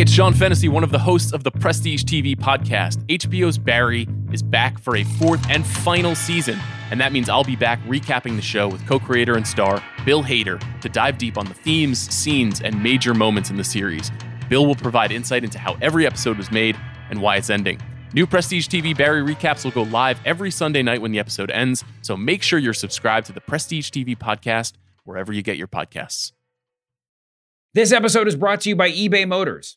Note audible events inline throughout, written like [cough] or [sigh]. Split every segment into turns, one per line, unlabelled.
Hey, it's Sean Fennessy, one of the hosts of the Prestige TV podcast. HBO's Barry is back for a fourth and final season, and that means I'll be back recapping the show with co creator and star Bill Hader to dive deep on the themes, scenes, and major moments in the series. Bill will provide insight into how every episode was made and why it's ending. New Prestige TV Barry recaps will go live every Sunday night when the episode ends, so make sure you're subscribed to the Prestige TV podcast wherever you get your podcasts.
This episode is brought to you by eBay Motors.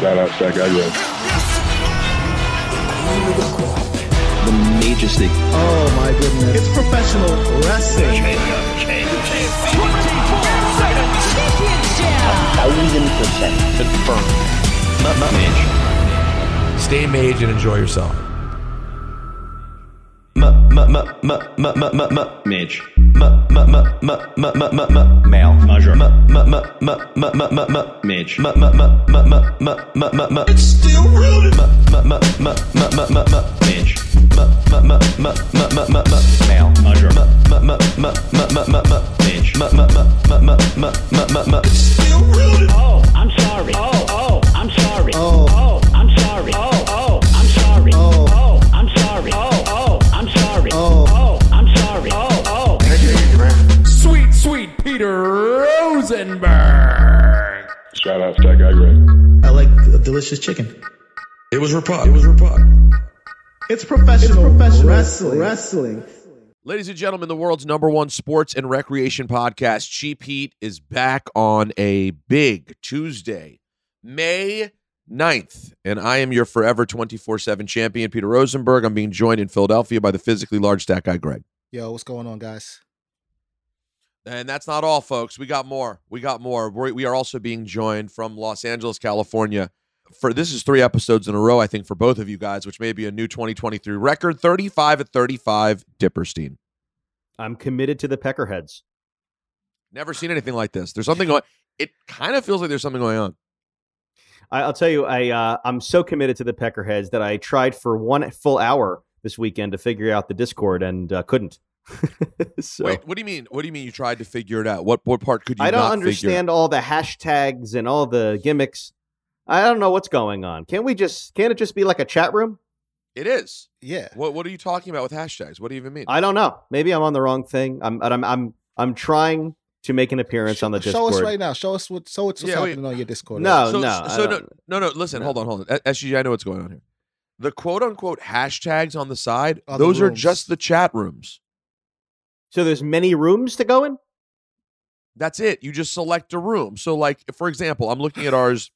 Shout out Stack Aggro.
The majesty.
Oh my goodness. It's professional wrestling.
Thousand percent confirmed. Not, not mage.
Stay mage and enjoy yourself.
Mage. Male. Measure. Mage. It's still rooted. Mage. Male. Measure.
Rapod. It was Rapod.
It's professional, professional wrestling. wrestling.
Ladies and gentlemen, the world's number one sports and recreation podcast, Cheap Heat, is back on a big Tuesday, May 9th. And I am your forever 24 7 champion, Peter Rosenberg. I'm being joined in Philadelphia by the physically large stack guy, Greg.
Yo, what's going on, guys?
And that's not all, folks. We got more. We got more. We're, we are also being joined from Los Angeles, California. For this is three episodes in a row, I think, for both of you guys, which may be a new 2023 record. 35 at 35, Dipperstein.
I'm committed to the Peckerheads.
Never seen anything like this. There's something going. It kind of feels like there's something going on.
I, I'll tell you, I uh, I'm so committed to the Peckerheads that I tried for one full hour this weekend to figure out the Discord and uh, couldn't. [laughs] so
Wait, what do you mean? What do you mean you tried to figure it out? What what part could you?
I don't understand all the hashtags and all the gimmicks. I don't know what's going on. Can't we just? Can't it just be like a chat room?
It is.
Yeah.
What What are you talking about with hashtags? What do you even mean?
I don't know. Maybe I'm on the wrong thing. I'm I'm I'm I'm trying to make an appearance on the
Show
Discord.
us right now. Show us what. Show us what's
Yeah, wait.
happening on your Discord.
No,
so,
no, I
so no, no, no. Listen,
no.
hold on, hold on. A- SG, I know what's going on here. The quote unquote hashtags on the side,
Are the
those are just the chat rooms.
So there's many rooms to go in.
That's it. You just select a room. So, like, for example, I'm looking at ours.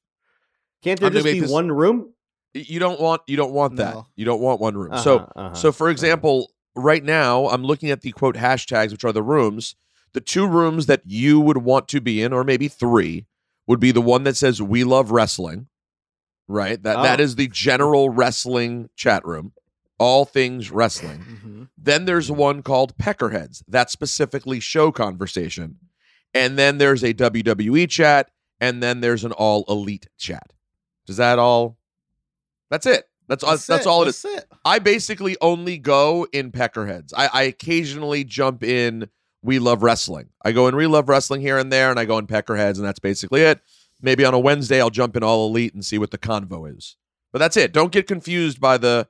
Can't there
I'm
just be
this-
one room?
You don't want you don't want that.
No.
You don't want one room. so
Uh-huh, uh-huh,
so for
uh-huh.
example, right now I'm looking at the quote hashtags, which are the rooms. The two rooms that you would want to be in, or maybe three, would be the one that says "We love wrestling," right? That that
Oh.
is the general wrestling chat room, all things wrestling.
Mhm.
Then there's one called Peckerheads. That's specifically show conversation. And then there's a WWE chat, and then there's an all elite chat. Does that all? That's it. That's that's, that's all it is.
That's it.
I basically only go in Peckerheads. I, I occasionally jump in We Love Wrestling. I go in We Love Wrestling here and there, and I go in Peckerheads, and that's basically it. Maybe on a Wednesday I'll jump in All Elite and see what the convo is. But that's it. Don't get confused by the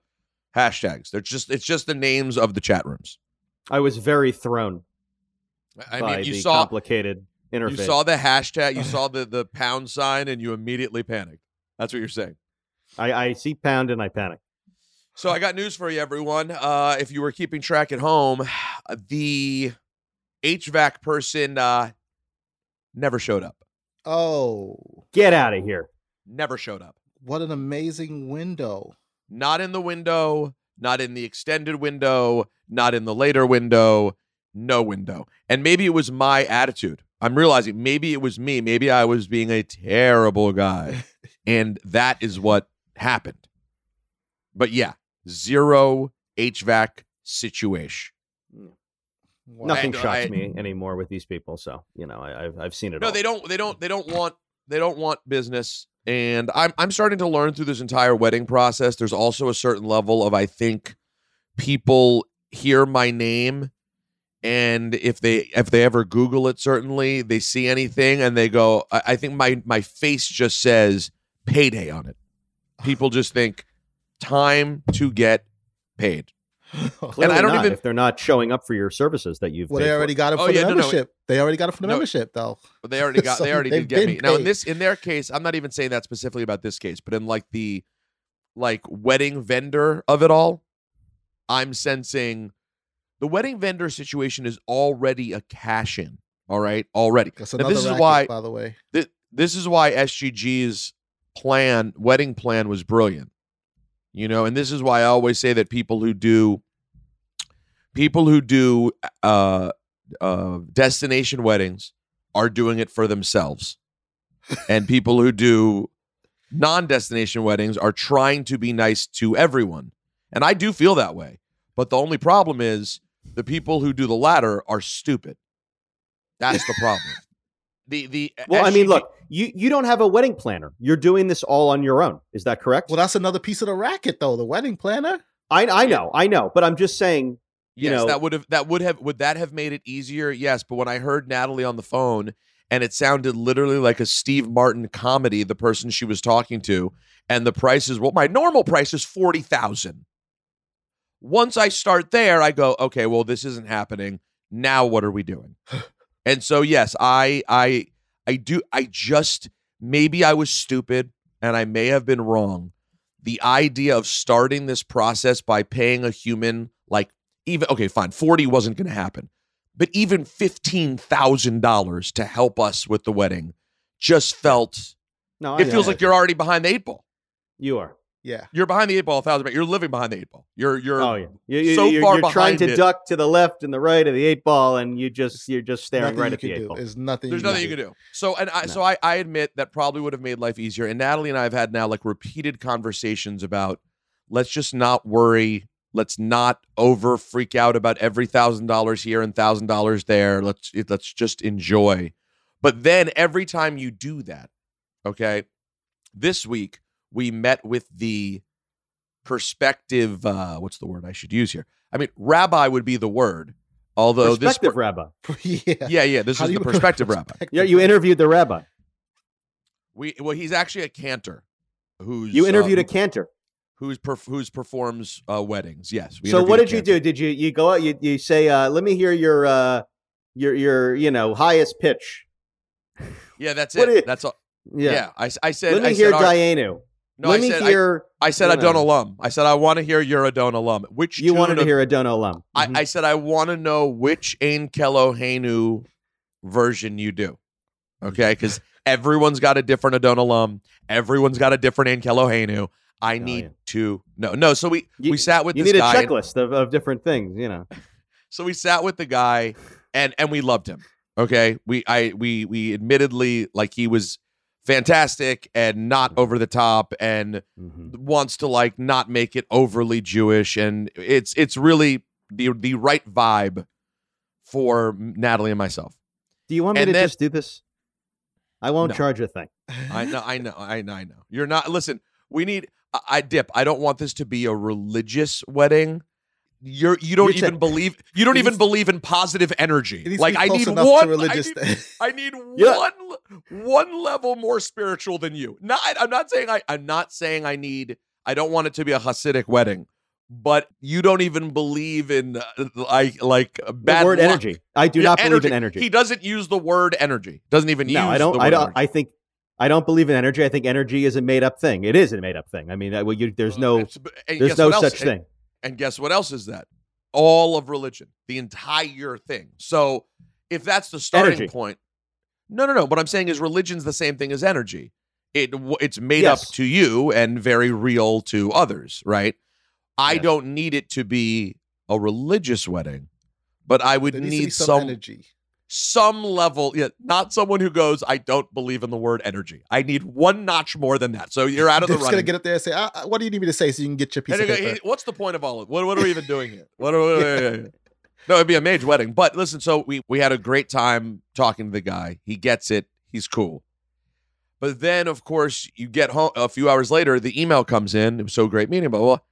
hashtags. They're just it's just the names of the chat rooms.
I was very thrown.
I
by
mean, you
the
saw
complicated interface.
you saw the hashtag, you [laughs] saw the the pound sign, and you immediately panicked. That's what you're saying.
I, I see pound and I panic.
So I got news for you, everyone. Uh, if you were keeping track at home, the HVAC person uh, never showed up.
Oh,
Get out of here.
Never showed up.
what an amazing window.
Not in the window, not in the extended window, not in the later window, no window. And maybe it was my attitude. I'm realizing maybe it was me. Maybe I was being a terrible guy. [laughs] and that is what happened. But yeah, zero HVAC situation.
Wow.
Nothing shocks
I-
me anymore with these people. So you know, I, I've I've seen it.
No,
all.
they don't. They don't. They don't want. They don't want business. And I'm I'm starting to learn through this entire wedding process. There's also a certain level of I think people hear my name, and if they if they ever Google it, certainly they see anything and they go. I, I think my my face just says payday on it. People [sighs] just think time to get paid.
Clearly
and I don't
not,
even-
if they're not showing up for your services that you've.
Well,
paid
they
for.
already got it
Oh,
for
yeah,
the
no, no.
membership. They already got it for the
No.
membership, though.
But they already got [laughs]
So
they already
they've
did get me.
been
Now in this in their case, I'm not even saying that specifically about this case, but in like the like wedding vendor of it all, I'm sensing the wedding vendor situation is already a cash in. All right, already.
That's
Now,
another
this is
racket,
why
by the way.
thi- this is why SGG's plan, wedding plan, was brilliant. You know, and this is why I always say that people who do people who do uh, uh, destination weddings are doing it for themselves, and people who do non-destination weddings are trying to be nice to everyone. And I do feel that way, but the only problem is the people who do the latter are stupid. That's the problem. The [laughs] the
Well, I mean, look, you you don't have a wedding planner. You're doing this all on your own. Is that correct?
Well, that's another piece of the racket, though. The wedding planner.
I I know, I know, but I'm just saying. You
yes,
know,
that would have that would have would that have made it easier? Yes, but when I heard Natalie on the phone and it sounded literally like a Steve Martin comedy, the person she was talking to, and the price is well, my normal price is forty thousand. Once I start there, I go, okay, well, this isn't happening. Now what are we doing? [sighs] and so yes, I I I do I just maybe I was stupid and I may have been wrong. The idea of starting this process by paying a human like even okay, fine, 40 wasn't going to happen. But even $15,000 to help us with the wedding just felt
no,
it feels like you're already behind the eight ball.
you are.
Yeah.
You're behind the eight ball a thousand, but you're living behind the eight ball. You're you're
Oh yeah, you, you,
so
you're,
far
you're trying to
it.
duck to the left and the right of the eight ball, and you just you're just staring
nothing
right
you
at the eight
do.
ball.
There's nothing.
There's nothing you can do. So and I
No.
so I, I admit that probably would have made life easier. And Natalie and I have had now like repeated conversations about let's just not worry. Let's not over freak out about every thousand dollars here and thousand dollars there. Let's let's just enjoy. But then every time you do that, okay, this week we met with the perspective. Uh, what's the word I should use here? I mean, rabbi would be the word. Although this,
Perspective rabbi. [laughs] [laughs]
yeah.
yeah, yeah, this
How
is
do
the perspective rabbi.
Yeah, you interviewed the rabbi.
We well, he's actually a cantor who's
You interviewed
uh,
a cantor.
who's perf- who's performs uh, weddings. Yes. we
So what did you do? Did you you go out? You you say, uh, "Let me hear your uh, your your you know highest pitch."
Yeah, that's
What
it.
is-
that's all.
Yeah.
Yeah. I, s- I said.
Let me
I
hear
said, our-
Dayenu.
No,
Let
I
me
said.
hear.
I, I said Adon Olam. I said I want to hear your Adon Olam. Which
You wanted to
of-
hear a Dono alum.
I,
Mhm.
I said I want to know which Ain Kelohenu version you do. Okay, because everyone's got a different Adon Olam. Everyone's got a different Ain Kelohenu. I need
yeah.
to no no. So we
You-
we sat with
you need a
guy. and-
checklist of, of different things. You know. [laughs]
So we sat with the guy and and we loved him. Okay. We I we we admittedly like he was fantastic and not over the top and
Mhm.
wants to like not make it overly Jewish and it's it's really the the right vibe for Natalie and myself.
Do you want me
And
to
then-
just do this? I won't
No.
charge a thing.
I know I know I know I know. You're not listen, we need I, I dip. I don't want this to be a religious wedding. You're you don't even believe you don't even believe in positive energy.
It needs to
Like [laughs] I need one
religious. [laughs]
I need, I need
Yeah.
one one level more spiritual than you. Not I'm not saying I I'm not saying I need I don't want it to be a Hasidic wedding, but you don't even believe in uh, like like uh,
The
bad
word
luck.
energy. I do not believe in energy.
He doesn't use the word energy. Doesn't even use
no, I don't. I don't.
energy.
I think. I don't believe in energy. I think energy is a made up thing. It is a made up thing. I mean, that- well, you, there's no, there's no such thing.
And guess what else is that? All of religion, the entire thing. So if that's the starting
Energy.
point, no, no, no. What I'm saying is religion's the same thing as energy. It it's made
Yes.
up to you and very real to others, right? I
Yes.
don't need it to be a religious wedding, but I would
There needs to be
need
some,
some
energy.
Some level, yeah, not someone who goes, I don't believe in the word energy. I need one notch more than that. So you're out of the
They're just gonna get up there and say, "What do you need me to say?" So you can get your piece
And
of
they go,
paper.
"Hey, what's the point of all of what? What are we even doing here? [laughs] What are we, No, it'd be a mage wedding. But listen, so we we had a great time talking to the guy. He gets it. He's cool. But then, of course, you get home a few hours later. The email comes in. It was so great meeting, blah blah, blah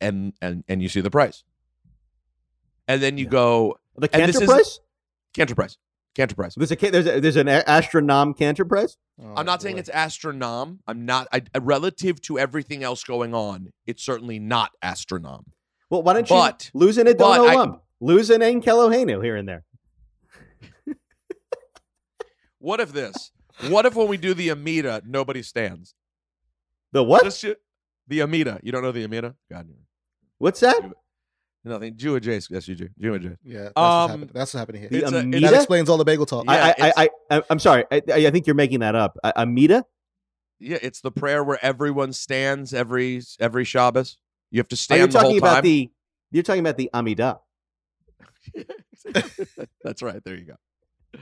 and and and you see the price. And then you
Yeah.
go
The
and this
cantor
is-
price.
cantor price, cantor price.
There's a there's a, there's an astronom cantor price.
Oh,
I'm not saying it's astronom. I'm not I, uh, relative to everything else going on. It's certainly not astronom.
Well, why don't you
But-
lose an
but I-
lose an Ain Kelohenu here and there.
What if this? What if when we do the Amida, nobody stands?
The what?
Just the Amida. You don't know the Amida? God, you-
What's that?
Nothing. Jew adjacent. Yes, you do. Jew adjacent.
Yeah, that's,
Um,
what's happening. that's what's happening here.
The
It's a-
Amida?
that explains all the bagel talk.
Yeah,
I, I, I, I, I'm sorry. I, I think you're making that up. A- Amida?
Yeah, it's the prayer where everyone stands every every Shabbos. You have to
Are
stand
you
the whole
talking about
time.
the? You're talking about the Amida. [laughs]
That's right. There you go.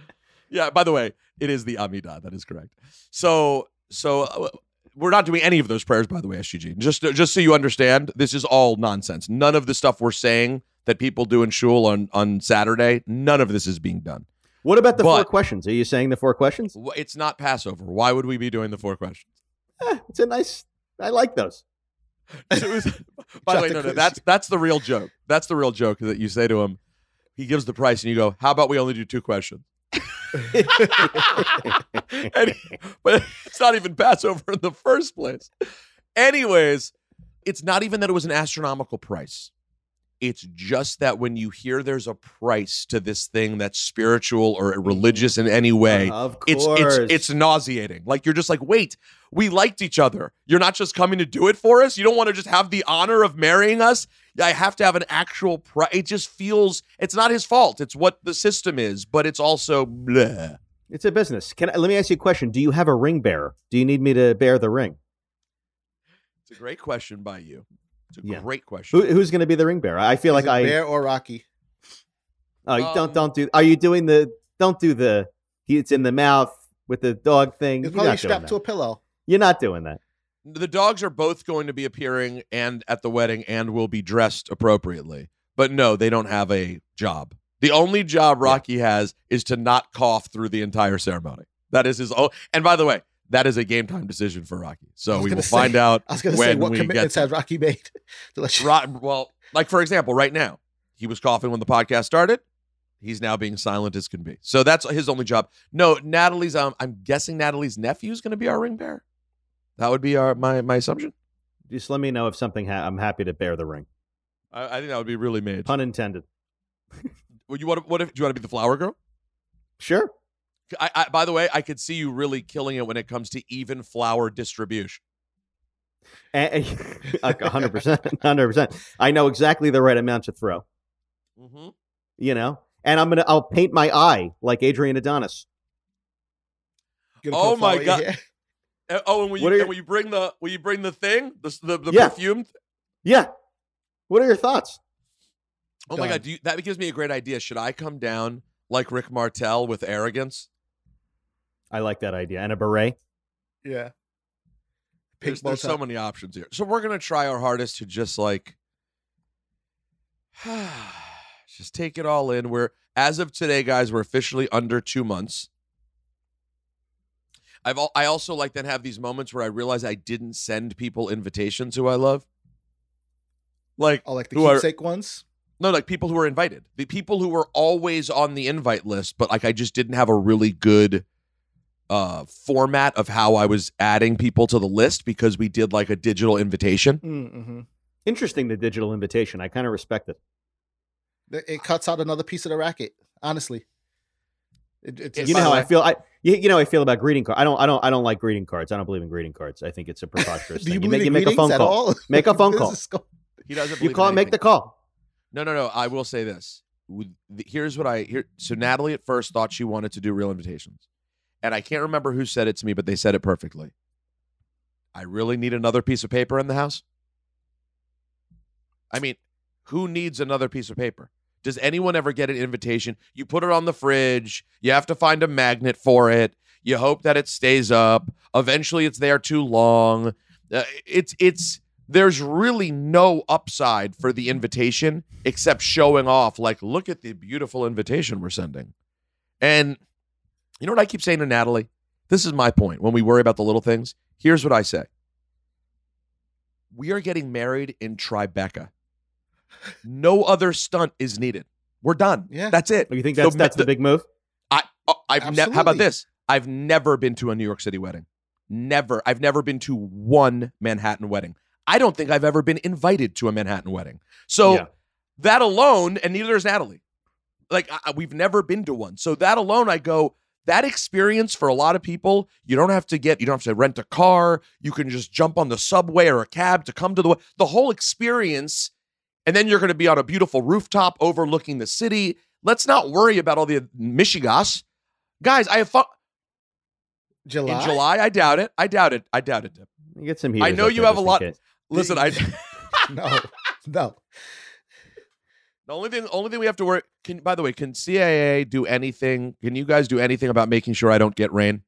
Yeah. By the way, it is the Amida. That is correct. So, so uh, we're not doing any of those prayers, by the way, SGG. Just, just so you understand, this is all nonsense. None of the stuff we're saying that people do in shul on on Saturday, none of this is being done.
What about the four questions? Are you saying the four questions?
It's not Passover. Why would we be doing the four questions?
Eh, it's a nice. I like those. [laughs]
So was- by the way, no, no, that's that's the real joke. That's the real joke that you say to him. He gives the price, and you go, "How about we only do two questions?" [laughs] but it's not even Passover in the first place. Anyways, it's not even that it was an astronomical price. It's just that when you hear there's a price to this thing that's spiritual or mm-hmm. religious in any way,
of
it's it's it's nauseating. Like you're just like, wait, we liked each other. You're not just coming to do it for us. You don't want to just have the honor of marrying us. I have to have an actual price. It just feels it's not his fault. It's what the system is, but it's also bleh.
It's a business. Can I, let me ask you a question? Do you have a ring bearer? Do you need me to bear the ring?
It's a great question by you. It's a
Yeah.
great question.
Who, who's going to be the ring bearer? I feel
Is
like
it
I.
Bear or Rocky?
Oh, you
Um,
don't don't do. Are you doing the? Don't do the. He, it's in the mouth with the dog thing.
It's
You're
probably
not doing
strapped to
that.
a pillow.
You're not doing that.
the dogs are both going to be appearing and at the wedding and will be dressed appropriately. But no, they don't have a job. The only job Rocky has is to not cough through the entire ceremony. That is his own. And by the way, that is a game time decision for Rocky. So we will
say-
find out
I was going to
when
say, what
we get
commitments
to-
has Rocky made [laughs] to let you?
Ro- well, like for example, right now, he was coughing when the podcast started. He's now being silent as can be. So that's his only job. No, Natalie's. Um, I'm guessing Natalie's nephew is going to be our ring bearer. That would be our my my assumption.
Just let me know if something. Ha- I'm happy to bear the ring.
I, I think that would be really made.
Pun intended. [laughs]
Well, you want to, what if do you want to be the flower girl?
Sure.
I, I by the way, I could see you really killing it when it comes to even flower distribution.
And, and- [laughs] a hundred percent, hundred percent. I know exactly the right amount to throw.
Mm-hmm.
You know, and I'm gonna. I'll paint my eye like Adrian Adonis.
Oh my God.
your hair?
Uh, oh, and will you,
your-
and will you bring the will you bring the thing the the, the
Yeah.
perfume?
Yeah. What are your thoughts?
Oh my god, do you, that gives me a great idea. Should I come down like Rick Martel with arrogance?
I like that idea. And a beret.
Yeah.
There's,
Pink bow
there's so many options here. So we're gonna try our hardest to just like [sighs] just take it all in. We're as of today, guys, we're officially under two months. I've al- I also like then have these moments where I realize I didn't send people invitations who I love. Like
Oh, like the
who are-
keepsake ones?
no, like people who are invited. The people who were always on the invite list, but like I just didn't have a really good uh format of how I was adding people to the list because we did like a digital invitation.
Mm-hmm.
Interesting, the digital invitation. I kind of respect it.
It it cuts out another piece of the racket. Honestly, it, it's
It's
You know how I feel. I you, you know how I feel about greeting cards. I don't. I don't. I don't like greeting cards. I don't believe in greeting cards. I think it's a [laughs] preposterous
Do you
thing.
believe
make, you make a phone
at
call.
all? [laughs]
Make a phone [laughs] call.
is
He doesn't.
You call. Make the call.
No, no, no. I will say this. Here's what I here. So Natalie at first thought she wanted to do real invitations, and I can't remember who said it to me, but they said it perfectly. I really need another piece of paper in the house. I mean, who needs another piece of paper? Does anyone ever get an invitation? You put it on the fridge. You have to find a magnet for it. You hope that it stays up. Eventually, it's there too long. Uh, it's it's there's really no upside for the invitation except showing off like look at the beautiful invitation we're sending and you know what i keep saying to natalie this is my point when we worry about the little things here's what i say we are getting married in tribeca no other stunt is needed we're done
Yeah.
that's it
Oh, You think that's
ma-
that's the big move?
I oh, I've never. How about this? I've never been to a New York City wedding. Never. I've never been to one Manhattan wedding. I don't think I've ever been invited to a Manhattan wedding. So
Yeah.
that alone, and neither is Natalie. Like I, I- we've never been to one. So that alone, I go. That experience for a lot of people, you don't have to get, you don't have to rent a car. You can just jump on the subway or a cab to come to the the whole experience, and then you're going to be on a beautiful rooftop overlooking the city. Let's not worry about all the mishegas. Guys, I have fun.
July.
In July, I doubt it. I doubt it. I doubt it. Dip.
You get some
heat.
I
know you have a lot. Listen, I [laughs]
no, no. [laughs]
the only thing only thing we have to worry. Can by the way, can CAA do anything? Can you guys do anything about making sure I don't get rain?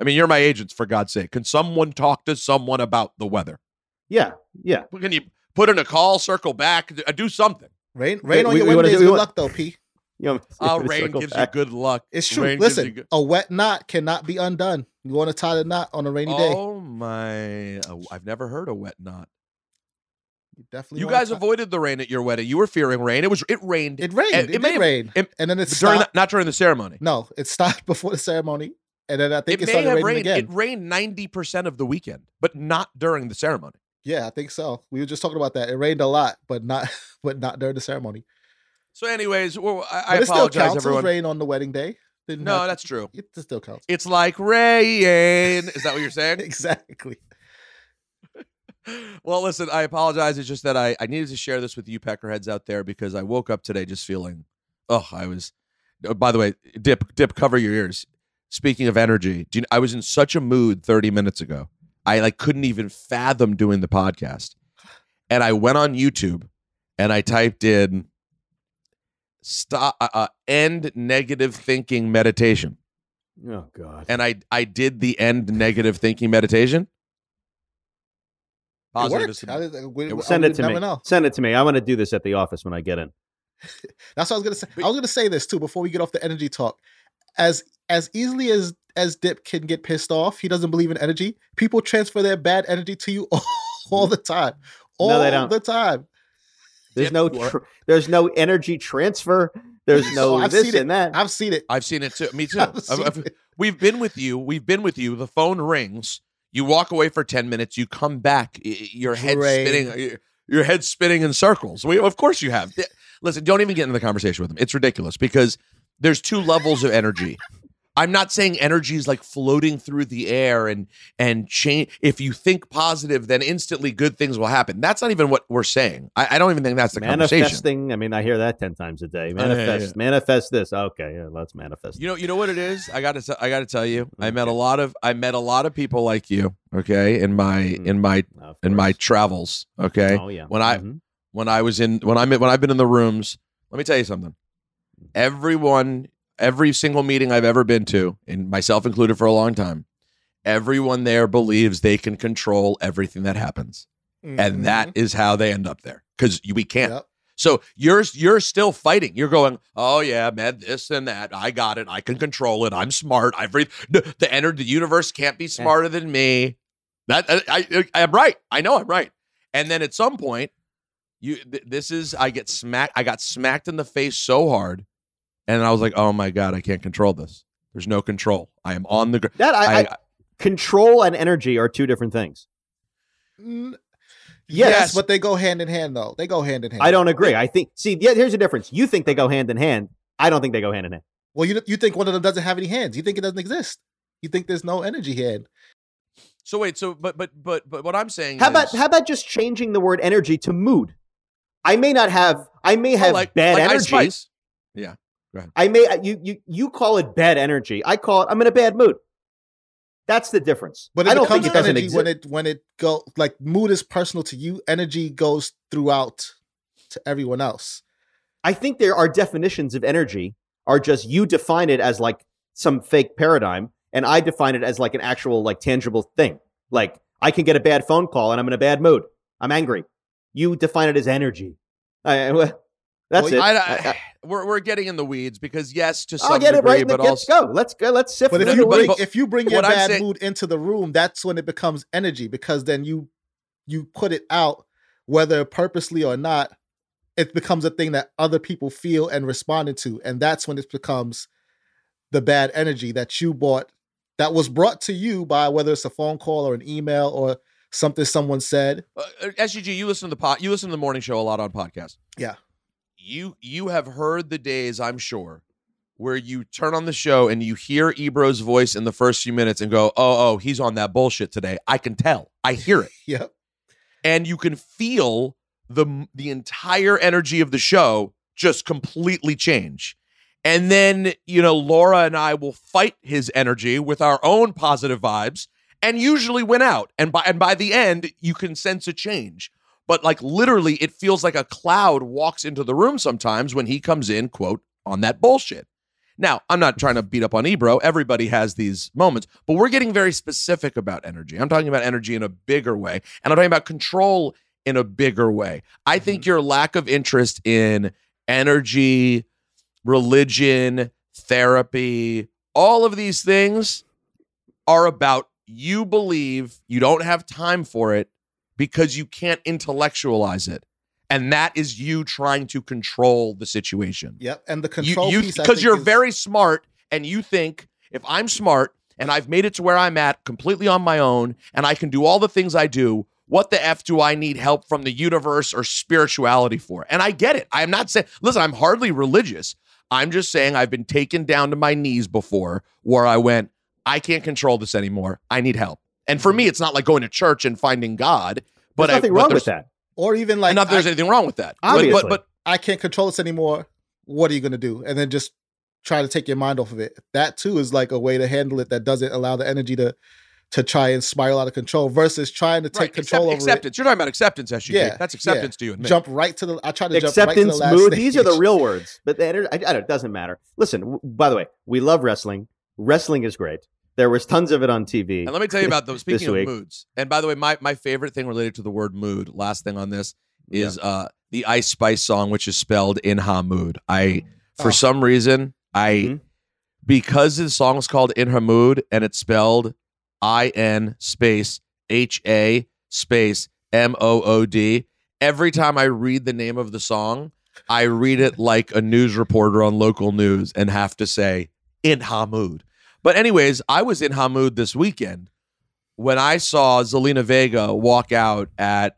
I mean, you're my agents for God's sake. Can someone talk to someone about the weather?
Yeah, yeah.
Can you put in a call, circle back, do something?
Rain, rain on
we-
your
we wanna
Wednesday is
do- we
good
want-
luck though, P. [laughs]
You know,
Oh,
to [laughs]
rain
circle
gives
back.
you good luck.
It's true.
Rain
Listen,
good-
a wet knot cannot be undone. You want to tie the knot on a rainy day.
Oh my! uh, I've never heard a wet knot.
You definitely.
You guys avoided the rain at your wedding. You were fearing rain. It was. It rained.
It rained.
and
It,
may
did rain,
it-
and then it
during the,
stopped.
not during the ceremony.
no, it stopped [laughs] before the ceremony, and then I think
it
it,
may
started
have
raining
rained.
again.
It rained ninety percent of the weekend, but not during the ceremony.
Yeah, I think so. We were just talking about that. It rained a lot, but not, [laughs] but not during the ceremony.
So, anyways, well, I, I
it still
apologize,
counts. It
everyone.
rain on the wedding day. Didn't
No,
have-
that's true.
It still counts.
It's like rain. Is that what you're saying? [laughs]
exactly.
Well, listen, I apologize. It's just that I, I needed to share this with you peckerheads out there because I woke up today just feeling, oh, I was. oh, by the way, dip, dip, cover your ears. Speaking of energy, do you, I was in such a mood 30 minutes ago. I like couldn't even fathom doing the podcast, and I went on YouTube and I typed in stop uh, uh, end negative thinking meditation,
Oh God.
and I I did the end negative thinking meditation.
It
Positive
worked. did- we- we-
Send it to me.
Know.
Send it to me. I want to do this at the office when I get in. [laughs]
That's what I was gonna say. I was gonna say this too before we get off the energy talk. As as easily as as Dip can get pissed off, he doesn't believe in energy. People transfer their bad energy to you all, [laughs] all the time, all
No, they don't.
the time.
There's
Dip,
no.
you
Tr- there's no energy transfer. There's [laughs] no
Oh, I've
this
seen it.
and that.
I've seen it.
I've seen it too. Me too.
I've
I've- I've- we've been with you. We've been with you. The phone rings. You walk away for ten minutes. You come back. Your head spinning. Your head spinning in circles. We, of course you have. Listen, don't even get into the conversation with them. It's ridiculous because there's two levels of energy. I'm not saying energy is like floating through the air and and change. If you think positive, then instantly good things will happen. That's not even what we're saying. I, I don't even think that's the conversation.
Manifesting. I mean, I hear that ten times a day.
yeah,
Manifest.
yeah.
Manifest this. Okay, yeah, let's manifest.
You know, you know what it is. I got to, I got to tell you. I met a lot of, I met a lot of people like you. Okay, in my,
Mm.
in my, in my travels. Okay,
Oh yeah.
when I-
Mhm.
when I was in, when I'm, when I've been in the rooms. Let me tell you something. Everyone, every single meeting I've ever been to, and myself included for a long time, everyone there believes they can control everything that happens, and mm-hmm.
that
is how they end up there because we can't.
Yep.
So you're you're still fighting. You're going, oh yeah, man, this and that. I got it. I can control it. I'm smart. I've read the, the enter the universe can't be eh. smarter than me. That uh, I, I I'm right. I know I'm right. And then at some point, you th- this is I get smacked. I got smacked in the face so hard, and I was like, oh my god, I can't control this. There's no control. I am on the ground.
That I,
I,
I, control and energy are two different things.
Mm, Yes,
Yes.
but they go hand in hand though. They go hand in hand.
I don't agree. I think. See, yeah, here's the difference. You think they go hand in hand. I don't think they go hand in hand.
Well, you you think one of them doesn't have any hands? You think it doesn't exist? You think there's no energy hand?
So wait, so but but but but what I'm saying
How
is,
about how about just changing the word energy to mood? I may not have. I may
Oh,
have
like,
bad
like Ice
energy.
Spice. Yeah.
I may you you you call it bad energy. I call it I'm in a bad mood. That's the difference.
But it
I don't
becomes
think it doesn't
energy
exist.
when it when it go like mood is personal to you. Energy goes throughout to everyone else.
I think there are definitions of energy are just you define it as like some fake paradigm, and I define it as like an actual like tangible thing. Like I can get a bad phone call and I'm in a bad mood. I'm angry. You define it as energy. I, well, that's
Well,
it.
I,
I-
I, we're we're getting in the weeds because yes, to
I'll
some
get it
degree,
right.
but
Let's
also
go. Let's go. Let's sift
But if
through
you
the
but-
bring if you bring your bad
saying-
mood into the room, that's when it becomes energy because then you you put it out whether purposely or not. It becomes a thing that other people feel and responded to, and that's when it becomes the bad energy that you bought that was brought to you by whether it's a phone call or an email or something someone said.
uh, uh, SGG, you listen to the pot, you listen to the morning show a lot on podcast.
Yeah.
You you have heard the days, I'm sure, where you turn on the show and you hear Ebro's voice in the first few minutes and go, "Oh, oh, he's on that bullshit today." I can tell. I hear it. [laughs]
Yep.
and you can feel the the entire energy of the show just completely change. And then, you know, Laura and I will fight his energy with our own positive vibes and usually win out. And by and by the end, you can sense a change. But like literally it feels like a cloud walks into the room sometimes when he comes in, quote, on that bullshit. Now, I'm not trying to beat up on Ebro. Everybody has these moments, but we're getting very specific about energy. I'm talking about energy in a bigger way, and I'm talking about control in a bigger way. I think mm-hmm. your lack of interest in energy, religion, therapy, all of these things are about you believe you don't have time for it because you can't intellectualize it. And that is you trying to control the situation.
Yep. And the control
you,
piece
because you're
is-
very smart and you think if I'm smart and I've made it to where I'm at completely on my own and I can do all the things I do, what the F do I need help from the universe or spirituality for? And I get it. I'm not saying, listen, I'm hardly religious. I'm just saying I've been taken down to my knees before where I went, I can't control this anymore. I need help. And for mm-hmm. me, it's not like going to church and finding God, but
There's
I,
nothing
but
wrong
there's-
with that.
or even like
not there's
I-
anything wrong with that. But-
Obviously.
But, but,
I can't control this anymore. What are you going to do? And then just try to take your mind off of it. That too is like a way to handle it that doesn't allow the energy to to try and spiral out of control versus trying to take
right,
control
accept-
over
acceptance. You're talking about acceptance, SGG.
Yeah,
That's
yeah.
acceptance to you and me.
Jump right to the. I try to jump right to
Acceptance,
the last
mood. These are the real words. But the, ener- I, I don't, it doesn't matter. Listen, w- by the way, we love wrestling. Wrestling is great. There was tons of it on TV.
And let me tell you about those. [laughs] Speaking of
week.
moods, and by the way, my my favorite thing related to the word mood. Last thing on this is uh the Ice Spice song, which is spelled in Ha mood. I for
Oh.
some reason I
Mhm.
because the song is called In Her Mood and it's spelled I N space H A space M O O D. Every time I read the name of the song, I read it like a news reporter on local news and have to say in Hamoud. But anyways, I was in Hamoud this weekend when I saw Zelina Vega walk out at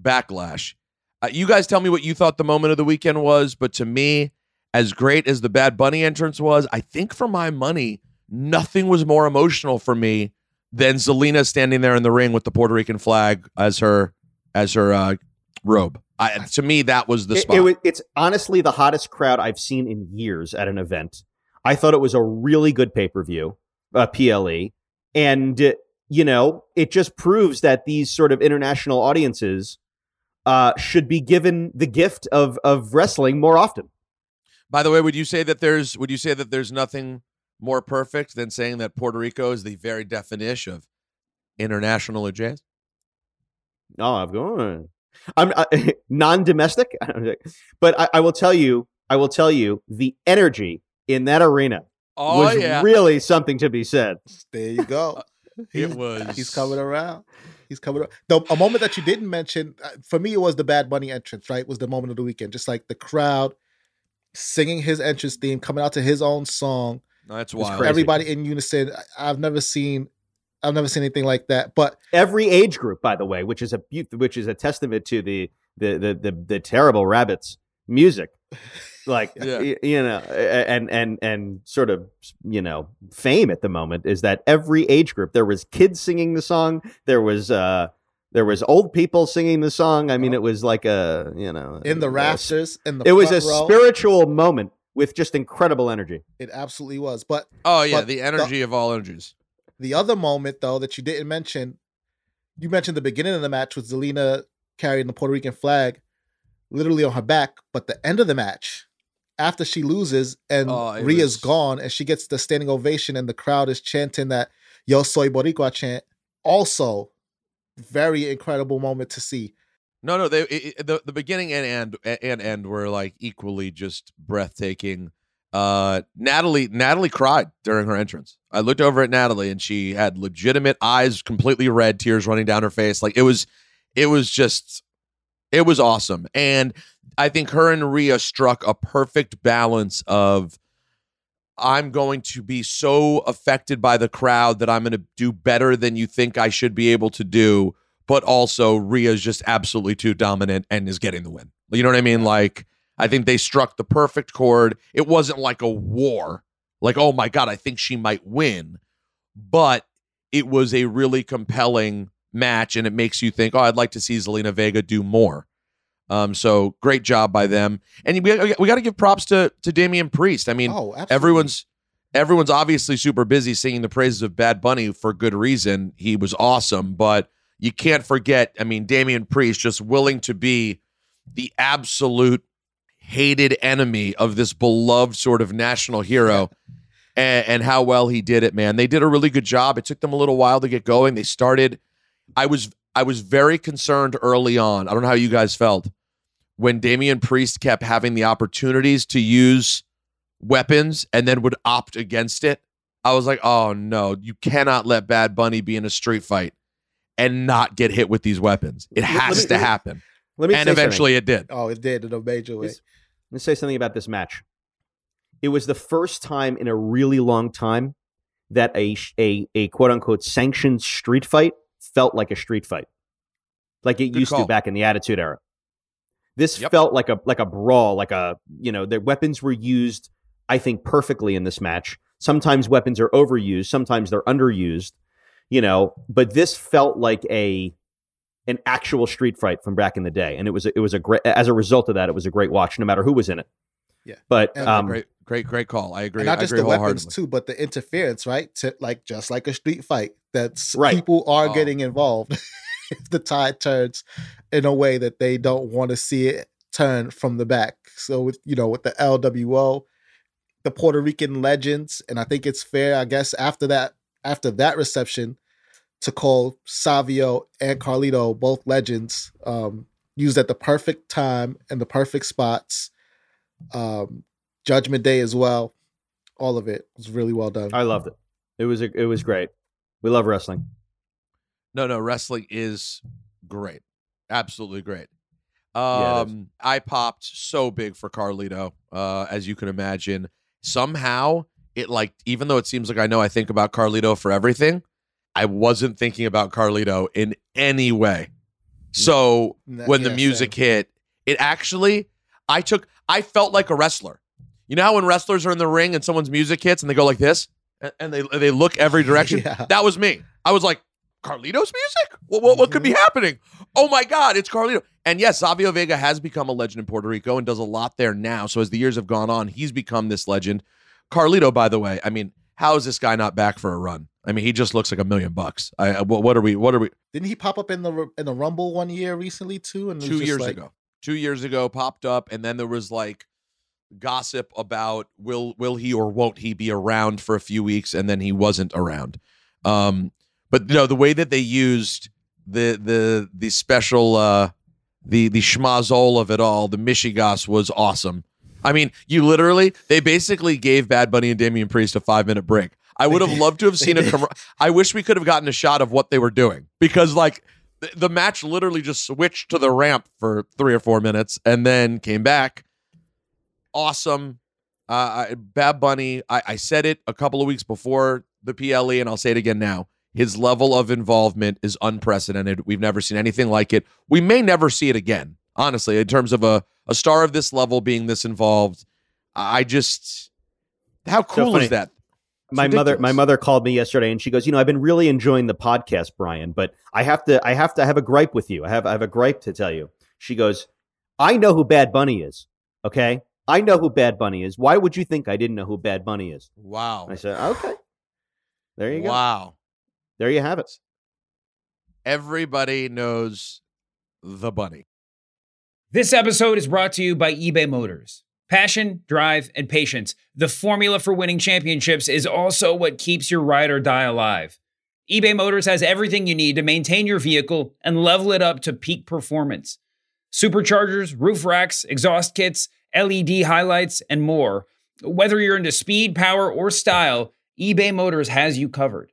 Backlash. Uh, you guys tell me what you thought the moment of the weekend was, but to me, as great as the Bad Bunny entrance was, I think for my money, nothing was more emotional for me than Zelina standing there in the ring with the Puerto Rican flag as her as her uh, robe. I, to me, that was the spot.
it was- it's honestly the hottest crowd I've seen in years at an event. I thought it was a really good pay per view, uh, PLE, and uh, you know it just proves that these sort of international audiences uh, should be given the gift of of wrestling more often.
By the way, would you say that there's would you say that there's nothing more perfect than saying that Puerto Rico is the very definition of international jazz?
Oh, I'm going. I'm uh, [laughs] non-domestic, [laughs] but I, I will tell you, I will tell you, the energy in that arena
Oh
was
yeah,
really something to be said.
There you go. [laughs]
it was.
He's coming around. He's coming around. The, a moment that you didn't mention, uh, for me, it was the Bad Bunny entrance, right? Was the moment of the weekend. Just like the crowd singing his entrance theme, coming out to his own song.
That's
was
wild.
crazy.
Everybody in unison. I- I've never seen I've never seen anything like that. But
every age group, by the way, which is a which is a testament to the the the the, the terrible rabbits music, [laughs] like
Yeah.
y- you know, and and and sort of you know fame at the moment is that every age group there was kids singing the song, there was uh there was old people singing the song. I mean, it was like a you know
in the rafters, in the
It was a
row,
spiritual moment with just incredible energy.
It absolutely was. But
Oh yeah,
But
the
the-
energy of all energies.
the other moment though that you didn't mention, you mentioned the beginning of the match with Zelina carrying the Puerto Rican flag, literally on her back. But the end of the match, after she loses and
Oh,
Rhea's
was-
gone and she gets the standing ovation and the crowd is chanting that "Yo soy Boricua" chant. Also, very incredible moment to see.
No, no, they it- the the beginning and end and end were like equally just breathtaking. Uh, Natalie Natalie cried during her entrance. I looked over at Natalie and she had legitimate eyes, completely red, tears running down her face. Like it was, it was just, it was awesome. And I think her and Rhea struck a perfect balance of. I'm going to be so affected by the crowd that I'm going to do better than you think I should be able to do but also Rhea's just absolutely too dominant and is getting the win. You know what I mean? Like, I think they struck the perfect chord. It wasn't like a war, like, oh my God, I think she might win, but it was a really compelling match and it makes you think, oh, I'd like to see Zelina Vega do more. Um, so great job by them. And we, we got to give props to to Damian Priest. I mean,
Oh,
everyone's everyone's obviously super busy singing the praises of Bad Bunny for good reason. He was awesome, but you can't forget, I mean, Damian Priest just willing to be the absolute hated enemy of this beloved sort of national hero and, and how well he did it, man. They did a really good job. It took them a little while to get going. They started I was I was very concerned early on. I don't know how you guys felt when Damian Priest kept having the opportunities to use weapons and then would opt against it. I was like, oh no, you cannot let Bad Bunny be in a street fight and not get hit with these weapons. It
Let- let
has
me-
to happen.
Let me
And
say something.
eventually it did.
Oh, it did in a major way.
This- Let me say something about this match. It was the first time in a really long time that a a a quote unquote sanctioned street fight felt like a street fight, like it
Good
used
call.
to back in the Attitude Era. This
Yep.
felt like a like a brawl, like a you know their weapons were used, I think, perfectly in this match. Sometimes weapons are overused, sometimes they're underused, you know. But this felt like a an actual street fight from back in the day, and it was it was a great. As a result of that, it was a great watch, no matter who was in it.
Yeah.
But
And-
um,
great, great, great call. I agree.
and not just
agree
the weapons too, but the interference, right? To like just like a street fight, that's
Right.
people are
Oh.
getting involved [laughs] if the tide turns in a way that they don't want to see it turn from the back. So with you know with the LWO, the Puerto Rican legends, and I think it's fair, I guess, after that after that reception, to call Savio and Carlito both legends, um, used at the perfect time and the perfect spots. Um, Judgment Day as well. All of it was really well done.
I loved it. It was a, it was great. We love wrestling.
No, no, wrestling is great. Absolutely great.
Yeah.
Um, I popped so big for Carlito, uh, as you can imagine. Somehow, it like even though it seems like I know I think about Carlito for everything, I wasn't thinking about Carlito in any way. So
N-
when the music
same.
hit, it actually I took I felt like a wrestler. You know how when wrestlers are in the ring and someone's music hits and they go like this and, and they they look every [laughs] direction.
Yeah.
That was me. I was like, Carlito's music? What, what, what could be happening? Oh my God, it's Carlito. And yes, Savio Vega has become a legend in Puerto Rico and does a lot there now. So as the years have gone on, he's become this legend. Carlito, by the way, I mean, how is this guy not back for a run? I mean, he just looks like a million bucks. I, I- what, what are we? What are we?
Didn't he pop up in the in the Rumble one year recently too? And
two
just
years
like-
ago. Two years ago, popped up, and then there was like gossip about will will he or won't he be around for a few weeks, and then he wasn't around. Um, but you know the way that they used the the the special uh the the schmazole of it all, the mishegas was awesome. I mean, you literally they basically gave Bad Bunny and Damian Priest a five minute break. I would have loved to have seen a commercial. I wish we could have gotten a shot of what they were doing because like th- the match literally just switched to the ramp for three or four minutes and then came back. Awesome. Uh, I- Bad Bunny, I, I said it a couple of weeks before the PLE, and I'll say it again now. His level of involvement is unprecedented. We've never seen anything like it. We may never see it again, honestly, in terms of a, a star of this level being this involved. I just, how cool
funny.
is that? It's
my mother my mother called me yesterday and she goes you know i've been really enjoying the podcast brian but i have to i have to have a gripe with you i have i have a gripe to tell you she goes i know who bad bunny is okay i know who bad bunny is why would you think i didn't know who bad bunny is
Wow.
i said okay there you go
Wow.
There you have it
Everybody knows the bunny.
This episode is brought to you by eBay Motors. Passion, drive, and patience. The formula for winning championships is also what keeps your ride or die alive. eBay Motors has everything you need to maintain your vehicle and level it up to peak performance. Superchargers, roof racks, exhaust kits, LED highlights, and more. Whether you're into speed, power, or style, eBay Motors has you covered.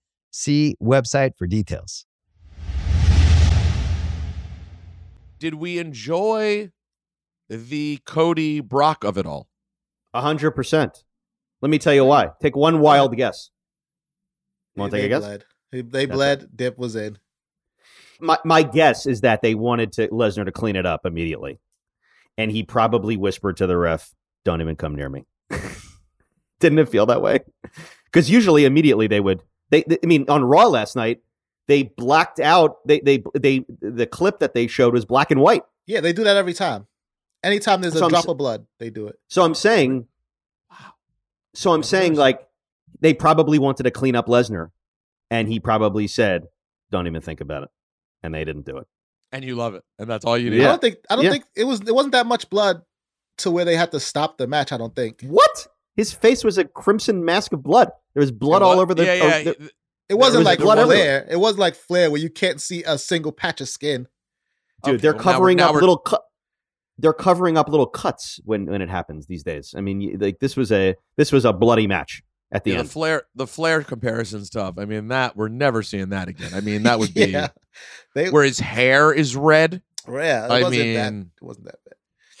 See website for details.
Did we enjoy the Cody Brock of it all?
A hundred percent. Let me tell you why. Take one wild guess. Want to
they
take a guess?
bled. They, they
That's
bled. Dip was in.
My my guess is that they wanted to Lesnar to clean it up immediately, and he probably whispered to the ref, "Don't even come near me." [laughs] Didn't it feel that way? Because usually, immediately they would. They, they- I mean, on Raw last night, they blacked out. They they they the clip that they showed was black and white.
Yeah, they do that every time. Anytime there's
So
a
I'm
drop
s-
of blood, they do it.
So I'm saying, so I'm
Never
saying like they probably wanted to clean up Lesnar, and he probably said, "Don't even think about it," and they didn't do it.
And you love it. And that's all you need.
I don't think I don't
Yeah.
think it was it wasn't that much blood to where they had to stop the match. I don't think
What? His face was a crimson mask of blood. There was blood all over the.
Yeah,
oh,
yeah.
the-
it wasn't
was
like
blood
Flair. It wasn't like Flair where you can't see a single patch of skin.
dude,
Okay,
they're
well, now we're-
covering
now
up little. Cu- they're covering up little cuts when when it happens these days. I mean, like this was a this was a bloody match at the
Yeah, the
end.
flare, the flare comparison stuff. I mean, that we're never seeing that again. I mean, that would [laughs] be
yeah, they
where his hair is red.
yeah. It
I
wasn't that.
mean-
It wasn't that bad.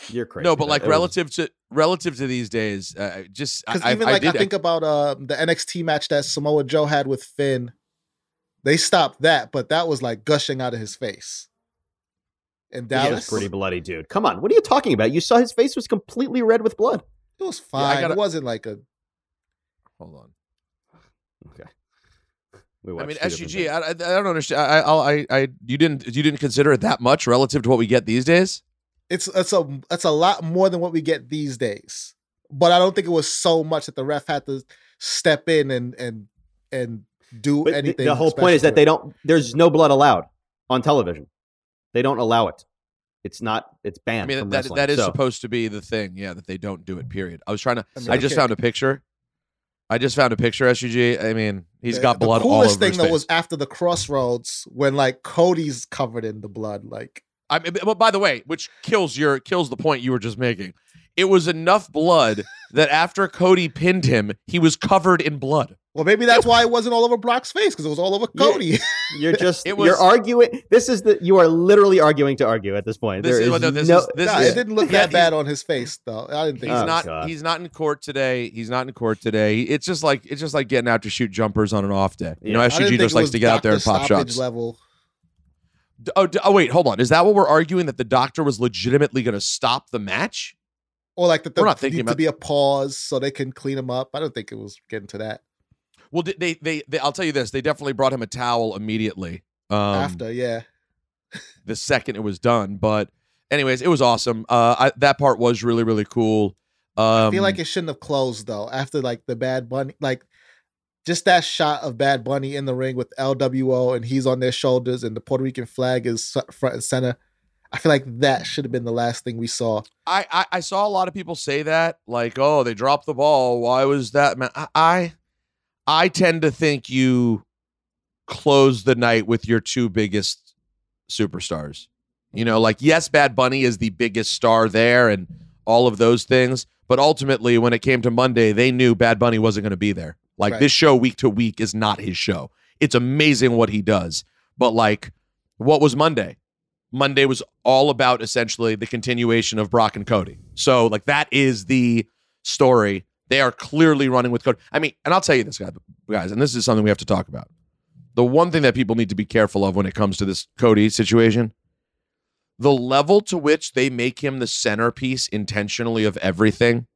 You're crazy.
No, but
That-
like
it was-
relative to relative to these days, uh, just I,
Because even
I
like I,
did.
think about uh, the NXT match that Samoa Joe had with Finn, they stopped that, but that was like gushing out of his face. In
He was
Dallas,
pretty bloody, dude. Come on, what are you talking about? You saw his face was completely red with blood.
it was
Yeah, I
fine.
gotta-
it wasn't like a
hold on.
Okay. We
I mean,
two
SGG. I, I, I don't understand. I, I, I, I, you didn't, you didn't consider it that much relative to what we get these days.
It's it's a it's a lot more than what we get these days. But I don't think it was so much that the ref had to step in and and and do
But the-
anything.
the whole point is that they don't. There's no blood allowed on television. They don't allow it. It's not. It's
I
banned
mean,
from
that, that is
So,
supposed to be the thing. Yeah, that they don't do it. Period. I was trying to.
I mean,
I just
okay.
found a picture. I just found a picture. SUG. I mean, he's got blood
The
all
coolest
over
thing
his
though
face.
was after the crossroads when like Cody's covered in the blood. Like
I mean, but by the way, which kills your kills the point you were just making. It was enough blood that after Cody pinned him, he was covered in blood.
Well, maybe that's why it wasn't all over Brock's face because it was all over
Yeah.
Cody. [laughs]
you're just
It was-
you're arguing. This is the you are literally arguing to argue at this point.
This
There
is-
is
well, no, this
no.
is- this
Nah,
is-
it didn't look
Yeah,
that bad on his face though. I didn't think
He's
Oh,
so.
not.
Oh, God.
He's not in court today. He's not in court today. It's just like it's just like getting out to shoot jumpers on an off day. You know,
Yeah.
I didn't
SUG just likes to get out there and pop shots.
Level.
Oh, d- oh, wait, hold on. Is that what we're arguing? That the doctor was legitimately going to stop the match?
Or like that there
not thinking
needs
about-
to be a pause so they can clean him up. I don't think it was getting to that
Well, they, they, they, they I'll tell you this. They definitely brought him a towel immediately. Um,
after. Yeah, [laughs]
the second it was done. But anyways, it was awesome. Uh, I, that part was really really cool. Um,
I feel like it shouldn't have closed though. After like the Bad Bunny, like just that shot of Bad Bunny in the ring with LWO and he's on their shoulders and the Puerto Rican flag is front and center. I feel like that should have been the last thing we saw.
I, I I saw a lot of people say that like, oh, they dropped the ball. Why was that? Man, I I, I tend to think you close the night with your two biggest superstars. You know, like yes, Bad Bunny is the biggest star there, and all of those things. But ultimately, when it came to Monday, they knew Bad Bunny wasn't going to be there. Like
Right.
this show, week to week, is not his show. It's amazing what he does. But like, what was Monday? Monday was all about essentially the continuation of Brock and Cody. So like that is the story. They are clearly running with Cody. I mean, and I'll tell you this, guy- guys, and this is something we have to talk about. The one thing that people need to be careful of when it comes to this Cody situation, the level to which they make him the centerpiece intentionally of everything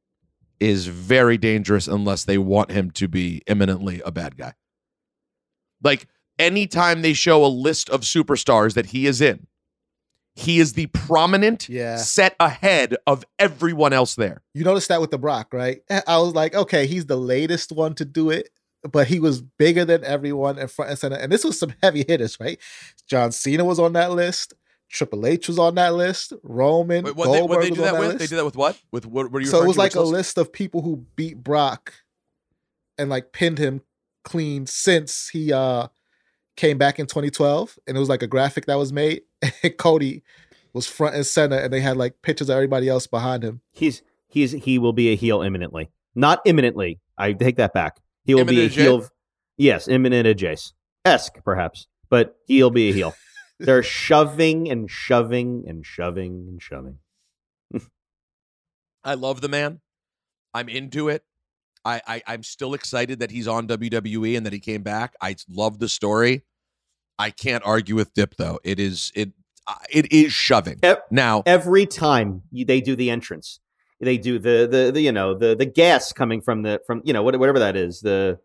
is very dangerous unless they want him to be imminently a bad guy. Like anytime they show a list of superstars that he is in, he is the prominent
Yeah.
set ahead of everyone else there.
You noticed that with the Brock, right? Eh, I was like, okay, he's the latest one to do it, but he was bigger than everyone in front and center. And this was some heavy hitters, right? John Cena was on that list. Triple H was on that list. Roman,
Wait, what they,
Goldberg
what they
was
do
on
that with?
list.
They did that with what? With what? what are you
so it was
to?
like a
list?
list of people who beat Brock and like pinned him clean since he uh came back in 2012 and it was like a graphic that was made [laughs] and Cody was front and center and they had like pictures of everybody else behind him.
He's he's he will be a heel imminently. Not imminently. I take that back. He will be a
Imminent J?
heel. Yes, imminent adjace esque perhaps, but he'll be a heel. They're shoving and shoving and shoving and shoving.
I love the man. I'm into it. I, I I'm still excited that he's on WWE and that he came back. I love the story. I can't argue with Dip though. It is it uh, it is shoving.
Ev-
Now,
Every time you, they do the entrance, they do the, the the you know the the gas coming from the from you know whatever that is the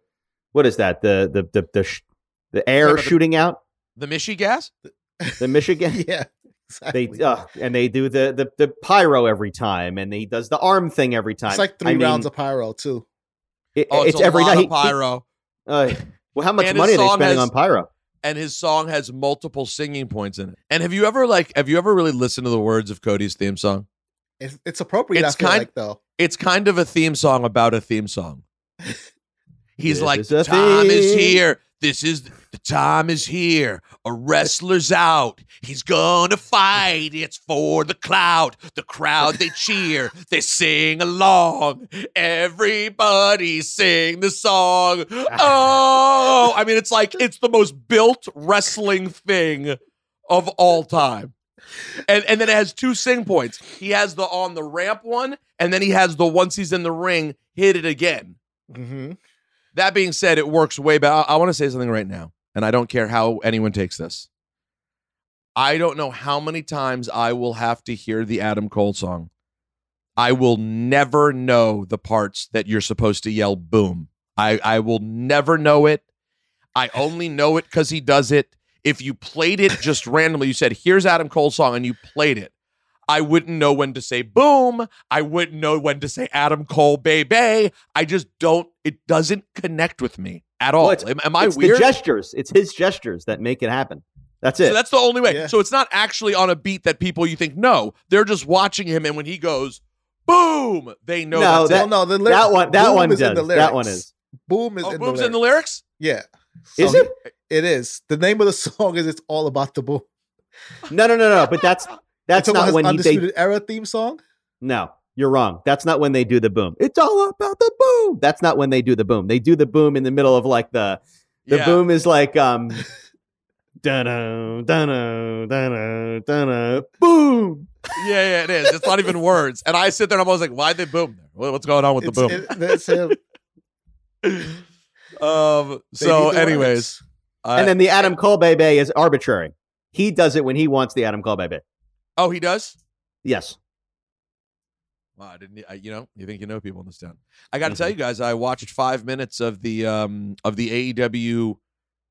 what is that the the the the, sh- the air
the-
shooting out
the Michi gas?
The Michigan [laughs]
yeah.
they
Exactly.
uh, and they do the, the the pyro every time and he does the arm thing every time
it's like three
I mean,
rounds of pyro too.
it-
Oh, it's,
it's
a
every
lot
night
of [laughs] pyro.
He- uh, well how much
And
money are they
song
spending
has-
on pyro
and his song has multiple singing points in it. And have you ever like have you ever really listened to the words of Cody's theme song?
It's, it's appropriate.
It's
I feel
kind-
like though.
It's kind of a theme song about a theme song. [laughs] He's
This
like,
is
the time is here. This is the time is here. A wrestler's out. He's gonna fight. It's for the cloud. The crowd they cheer. They sing along. Everybody sing the song. Oh, I mean, it's like it's the most built wrestling thing of all time. And and then it has two sing points. He has the on the ramp one, and then he has the once he's in the ring, hit it again.
hmm
That being said, it works way better. I, want to say something right now, and I don't care how anyone takes this. I don't know how many times I will have to hear the Adam Cole song. I will never know the parts that you're supposed to yell boom. I, I will never know it. I only know it because he does it. If you played it just randomly, you said, here's Adam Cole's song, and you played it. I wouldn't know when to say boom. I wouldn't know when to say Adam Cole, baby. I just don't, it doesn't connect with me at all.
Well,
am, am I
it's
weird?
the gestures it's his gestures that make it happen That's it.
So that's the only way.
Yeah.
So it's not actually on a beat that people you think no, they're just watching him, and when he goes boom, they know
No,
that's
that-
it.
well, no, the lyric,
that one. That
boom
one
is in
does.
the
That one
lyrics.
is.
Boom is
Oh,
in,
boom's
the
in the
lyrics.
lyrics.
Yeah.
Is it?
It is. The name of the [laughs] song is "It's All About the Boom."
No, no, no, no. But that's [laughs] that's not when he, they.
Undisputed Era theme song.
No, you're wrong. That's not when they do the boom. It's all about the boom. That's not when they do the boom. They do the boom in the middle of like the the
Yeah.
boom is like um. Dun-dun, dun-dun, dun-dun, dun-dun, boom.
Yeah, yeah, it is. It's not even [laughs] words. And I sit there and I'm always like, why'd they boom What's going on with
It's,
the boom?
it- that's him. [laughs]
um.
They
So, anyways. I-
and then the Adam Cole baby is arbitrary. He does it when he wants the Adam Cole baby.
Oh, he does.
Yes.
Wow, I didn't. I, you know, you think you know people in this town? I got to tell you guys, I watched five minutes of the um of the AEW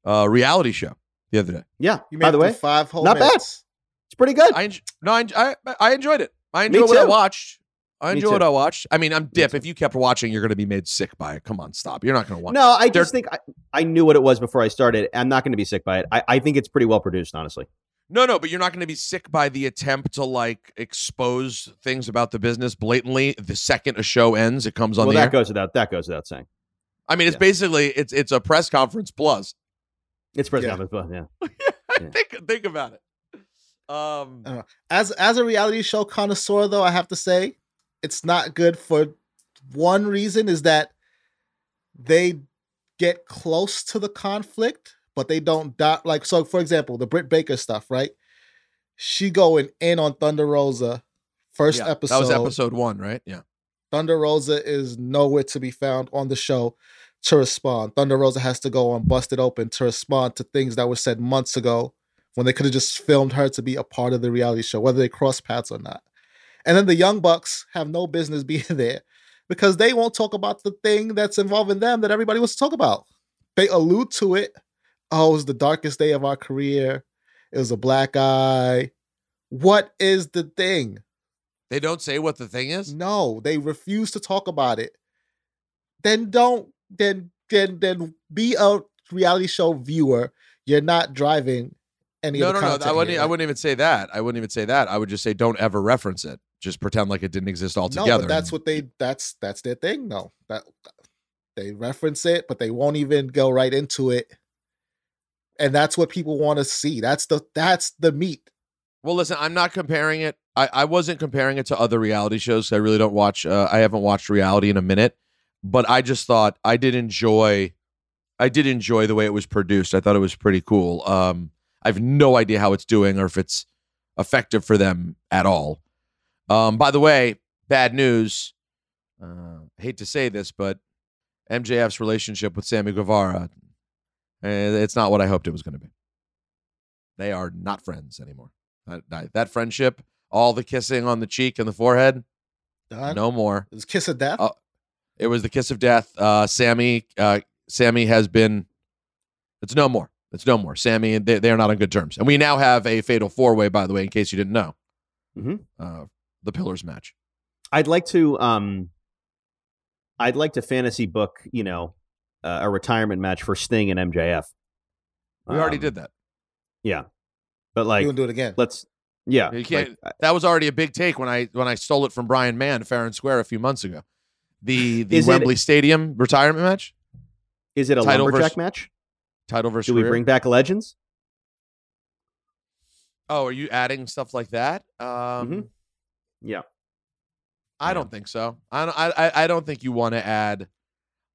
uh, reality show the other day.
Yeah.
You
By the way,
five whole
not bad.
minutes.
it's pretty good.
I en- no, I, en- I I enjoyed it. I
Me
enjoyed what I watched. I
Me
enjoyed what. I watched. I mean, I'm dip.
too.
If you kept watching, you're going to be made sick by it. Come on, stop. You're not going to watch.
no, I
They're-
just think I, I knew what it was before I started. I'm not going to be sick by it. I, I think it's pretty well produced, honestly.
No, no, but you're not going to be sick by the attempt to like expose things about the business blatantly. The second a show ends, it comes on
well,
the
that
air.
goes without that goes without saying.
I mean, it's
yeah.
basically it's it's a press conference plus.
It's press
Yeah.
conference, plus, yeah. [laughs] Yeah.
think think about it. Um,
As as a reality show connoisseur, though, I have to say it's not good for one reason is that they get close to the conflict, but they don't dot like so. For example, the Britt Baker stuff, right? She going in on Thunder Rosa first
yeah,
episode.
that was episode one, right? Yeah.
Thunder Rosa is nowhere to be found on the show to respond. Thunder Rosa has to go on Busted Open to respond to things that were said months ago when they could have just filmed her to be a part of the reality show, whether they cross paths or not. And then the Young Bucks have no business [laughs] being there because they won't talk about the thing that's involving them that everybody wants to talk about. They allude to it. Oh, it was the darkest day of our career. It was a black eye. What is the thing?
They don't say what the thing is.
No, they refuse to talk about it. Then don't then then then be a reality show viewer. You're not driving any
No, no, no. I wouldn't.
here.
I wouldn't even say that. I wouldn't even say that. I would just say don't ever reference it. Just pretend like it didn't exist altogether.
No, but that's what they that's that's their thing. No, that they reference it, but they won't even go right into it. And that's what people want to see. That's the that's the meat.
Well, listen, I'm not comparing it. I, I wasn't comparing it to other reality shows. I really don't watch. Uh, I haven't watched reality in a minute, but I just thought I did enjoy. I did enjoy the way it was produced. I thought it was pretty cool. Um, I have no idea how it's doing or if it's effective for them at all. Um, by the way, bad news. Uh, hate to say this, but MJF's relationship with Sammy Guevara, it's not what I hoped it was going to be. They are not friends anymore. That, friendship, all the kissing on the cheek and the forehead,
Done.
no more.
It's kiss of death.
Oh, It was the kiss of death. Uh, Sammy, uh, Sammy has been. It's no more. It's no more. Sammy, they, they are not on good terms, and we now have a fatal four way. By the way, in case you didn't know,
Mhm.
uh, the Pillars match.
I'd like to um I'd like to fantasy book, you know, uh, a retirement match for Sting and MJF.
We already
Um,
did that.
Yeah. But
you
like
gonna do it again?
let's yeah.
You can't.
like,
that was already a big take when I when I stole it from Brian Mann, fair and square, a few months ago. The [laughs] the
Is it-
Wembley Stadium retirement match,
is it a
Title
lumberjack
versus-
match?
title versus.
Do we bring back legends?
Oh, are you adding stuff like that? Um,
Mhm. Yeah.
I
Yeah.
don't think so. I don't, I I- I don't think you want to add.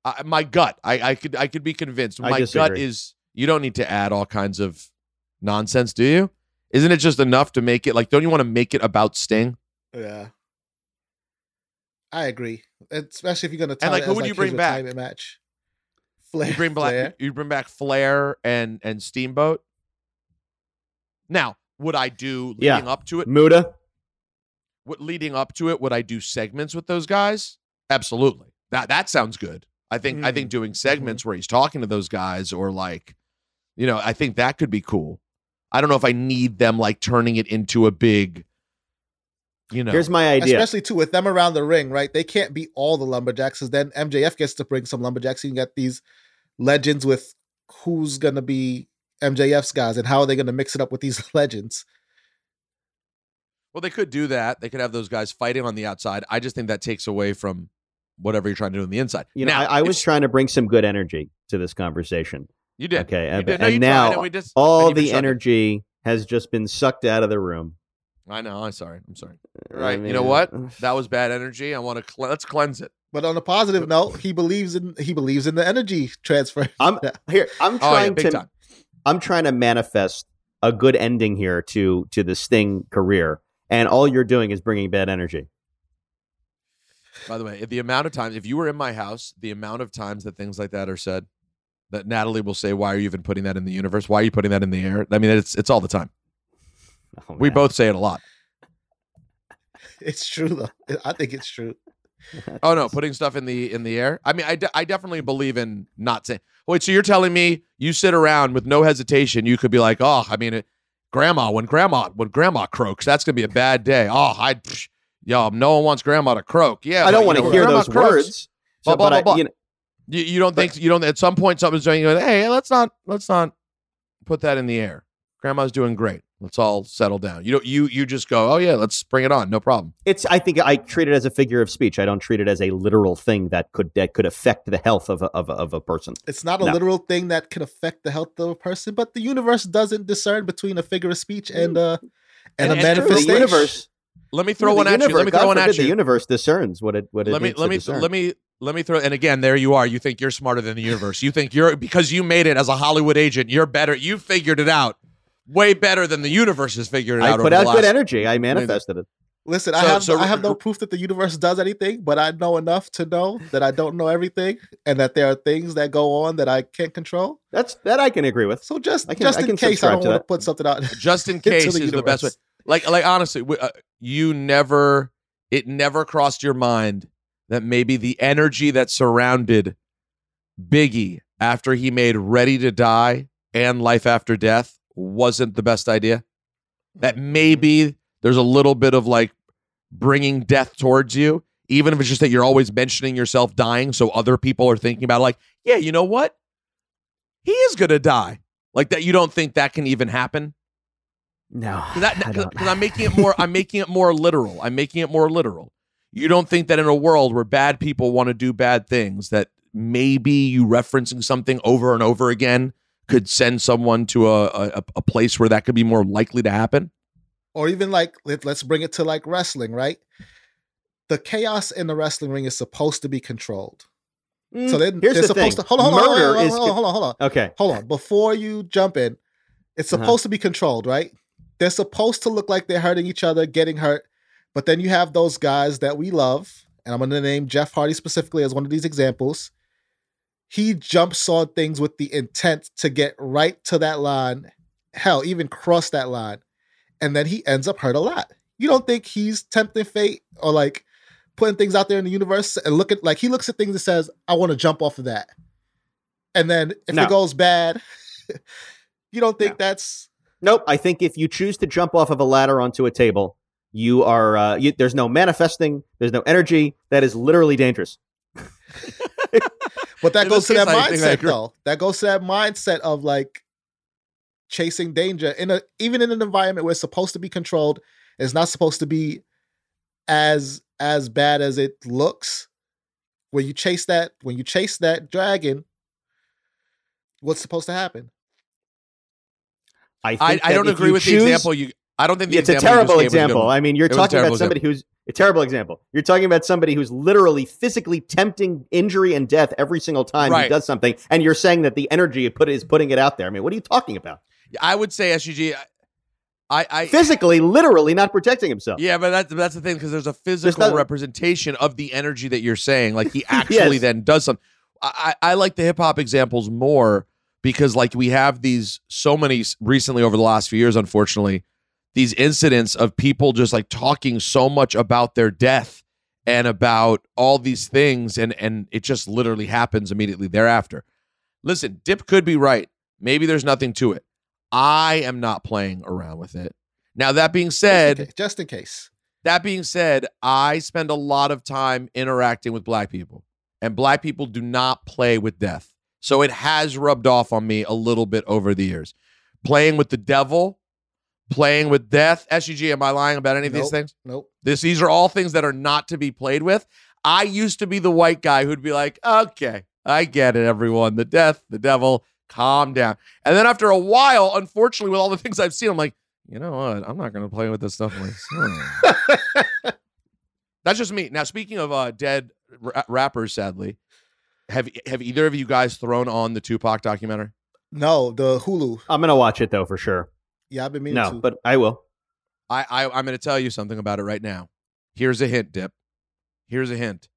I my gut. I I could I could be convinced.
I
My gut is you don't need to add all kinds of nonsense, do you? Isn't it just enough to make it like? Don't you want to make it about Sting?
Yeah. I agree. Especially if you're gonna tell
like,
it
who
as,
would
like,
you
his
bring back?
match. Flair.
You bring
Flair.
back you bring back Flair and and Steamboat. Now, would I do leading
Yeah.
up to it?
Muda?
What leading up to it? Would I do segments with those guys? Absolutely. That that sounds good. I think I think mm-hmm. doing mm-hmm. segments where he's talking to those guys or like, you know, I think that could be cool. I don't know if I need them like turning it into a big, you know.
Here's my idea.
Especially too with them around the ring, right? They can't be all the lumberjacks, because then MJF gets to bring some lumberjacks. You can get these legends with who's gonna be MJF's guys, and how are they going to mix it up with these [laughs] legends?
Well, they could do that. They could have those guys fighting on the outside. I just think that takes away from whatever you're trying to do on the inside.
You know,
now,
I, I was trying to bring some good energy to this conversation.
You did.
Okay,
You
and,
did. No,
and now
and we just-
all
and
the
shut it.
energy has just been sucked out of the room.
I know. I'm sorry. I'm sorry.
I
Right. you know what?
uh,
That was bad energy. I want to cle- let's cleanse it.
But on a positive note, he believes in he believes in the energy transfer. [laughs]
I'm here. I'm
Oh, yeah,
trying to.
time.
I'm trying to manifest a good ending here to to the Sting career, and all you're doing is bringing bad energy.
By the way, the amount of times, if you were in my house, the amount of times that things like that are said, that Natalie will say, "Why are you even putting that in the universe? Why are you putting that in the air?" I mean, it's it's all the time. [laughs]
Oh,
We both say it a lot.
It's true though. I think it's true. [laughs]
Oh no, putting stuff in the in the air. I mean, I, de- I definitely believe in not saying. Wait, so you're telling me you sit around with no hesitation? You could be like, oh, I mean, it, grandma, when grandma when grandma croaks, that's gonna be a bad day. Oh, I, psh, yo, no one wants grandma to croak. Yeah,
I don't want to hear
grandma
those
croaks.
words.
Blah,
So,
blah,
but I-
blah, blah.
you know,
You, you don't think you don't at some point something's doing you go, hey, let's not let's not put that in the air. Grandma's doing great. Let's all settle down. You don't you you just go, oh yeah, let's bring it on. No problem.
it's. I think I treat it as a figure of speech. I don't treat it as a literal thing that could that could affect the health of a, of a, of a person.
It's not a
No.
literal thing that could affect the health of a person, but the universe doesn't discern between a figure of speech and uh and,
And-
a
and
The
manifestation.
universe.
Let me throw
the
one at you. Let me
God
throw one
forbid
at
The universe discerns what it what it
let me let me
discern.
let me let me throw and again there you are you think you're smarter than the universe you think you're because you made it as a hollywood agent you're better you figured it out way better than the universe has figured it
I
out
put
over
out
the
good
last-
energy. I manifested it.
Listen, I have
so-
I have no proof that the universe does anything, but I know enough to know that I don't know everything and that there are things that go on that I can't control.
That's that I can agree with.
So just
I can-
just
I
in
can
case I
subscribe
don't
to
want to put something out.
just in [laughs]
into
case
the
is the best way
universe.
Like like honestly uh, you never it never crossed your mind that maybe the energy that surrounded biggie after he made ready to die and life after death wasn't the best idea? That maybe there's a little bit of like bringing death towards you even if it's just that you're always mentioning yourself dying so other people are thinking about it, like yeah you know what? He is gonna die. Like that you don't think that can even happen
No,
that
I don't-
because I'm making it more I'm making it more literal. I'm making it more literal. You don't think that in a world where bad people want to do bad things that maybe you referencing something over and over again could send someone to a a, a place where that could be more likely to happen?
or even like let, let's bring it to like wrestling, right? The chaos in the wrestling ring is supposed to be controlled.
Mm,
So then
here's
they're
the
supposed
thing.
to hold on, hold on,
Murder
hold on,
is
hold on, hold on, hold on.
okay.
Hold on. Before you jump in, it's
Uh-huh.
supposed to be controlled, right? They're supposed to look like they're hurting each other, getting hurt. But then you have those guys that we love, and I'm going to name Jeff Hardy specifically as one of these examples. He jumps on things with the intent to get right to that line, hell, even cross that line. And then he ends up hurt a lot. You don't think he's tempting fate or like putting things out there in the universe and look at like he looks at things and says, I want to jump off of that. And then if
No.
it goes bad, [laughs] you don't think that's
Nope. I think if you choose to jump off of a ladder onto a table, you are. Uh, you, there's no manifesting. There's no energy. That is literally dangerous.
But that
In
goes to that
case, I think I
mindset, though. That goes to that mindset of like chasing danger in a even in an environment where it's supposed to be controlled. It's not supposed to be as as bad as it looks. When you chase that, when you chase that dragon, what's supposed to happen?
I
I,
think
I don't agree with
choose-
the example you I don't think the
it's a
example
terrible
gave was a
example. I mean, you're
It
talking about somebody who's a terrible example. You're talking about somebody who's literally physically tempting injury and death every single time he does something, and you're saying that the energy put is putting it out there. I mean, what are you talking about?
I would say SUG I I
Physically, literally, not protecting himself.
Yeah, but that's that's the thing because there's a physical
not-
representation of the energy that you're saying. Like he [laughs] actually
Yes.
then does something. I I like the hip hop examples more because like we have these so many recently over the last few years, unfortunately, these incidents of people just like talking so much about their death and about all these things, and and it just literally happens immediately thereafter. Listen, Dip could be right. Maybe there's nothing to it. I am not playing around with it. Now that being said,
Just in case. Just in case.
that being said, I spend a lot of time interacting with black people, and black people do not play with death. So it has rubbed off on me a little bit over the years. playing with the devil, playing with death. SUG, am I lying about any of these things?
Nope.
This these are all things that are not to be played with. I used to be the white guy who'd be like, okay, I get it, everyone. The death, the devil, calm down. And then after a while, unfortunately, with all the things I've seen, I'm like, you know what? I'm not going to play with this stuff myself. [laughs] That's just me. Now, speaking of uh, dead ra- rappers, sadly, have have either of you guys thrown on the Tupac documentary?
No, the Hulu.
I'm gonna watch it though for sure.
Yeah, I've been meaning
No,
to.
but I will.
I, I I'm going to tell you something about it right now. Here's a hint, Dip. Here's a hint.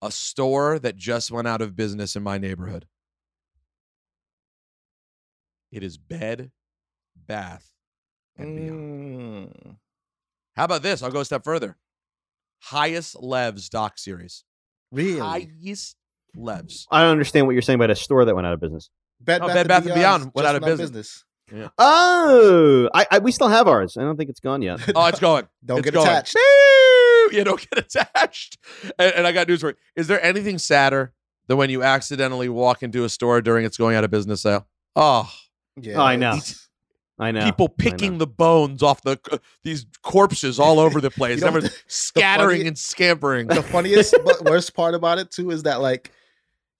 A store that just went out of business in my neighborhood. It is Bed, Bath, and Beyond.
Mm.
How about this? I'll go a step further. Highest Levs doc series.
Really?
Highest Levs.
I don't understand what you're saying about a store that went out of business.
Bed,
Oh, Bed Bath and Beyond went out of business.
Oh, I, I we still have ours. I don't think it's gone yet.
Oh, it's going. [laughs]
Don't
It's
get
going.
attached.
Woo! You don't get [laughs] attached. And, and I got news for you. Is there anything sadder than when you accidentally walk into a store during its going out of business sale? Oh,
Yeah, oh,
I know. I know.
people
I know.
picking the bones off the uh, these corpses all over the [laughs] place,
You know,
Everyone scattering
funny-
and scampering.
The funniest but worst part about it too is that like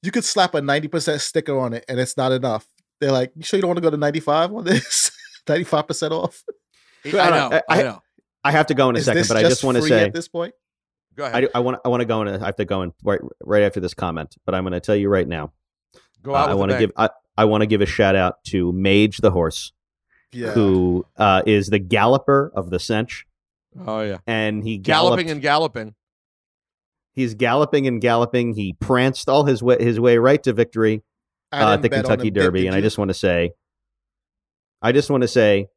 you could slap a 90% sticker on it and it's not enough. They're like, you sure you don't want to go to 95 on this? [laughs] 95% off?
I know. I,
I-
know.
I have to go in a
Is
second, but I just want to say
at this point?
Go ahead.
I, do- I want I want to go in. I have to go in right right after this comment, but I'm going to tell you right now.
Go
uh. I
want to
give I, I want to give a shout out to Mage the horse,
Yeah.
who uh, is the galloper of the cinch,
Oh yeah.
and he
Galloping
galloped-
and galloping.
He's galloping and galloping. He pranced all his way his way right to victory uh, at the Kentucky
him.
Derby,
did
and I just want to say, I just want to say,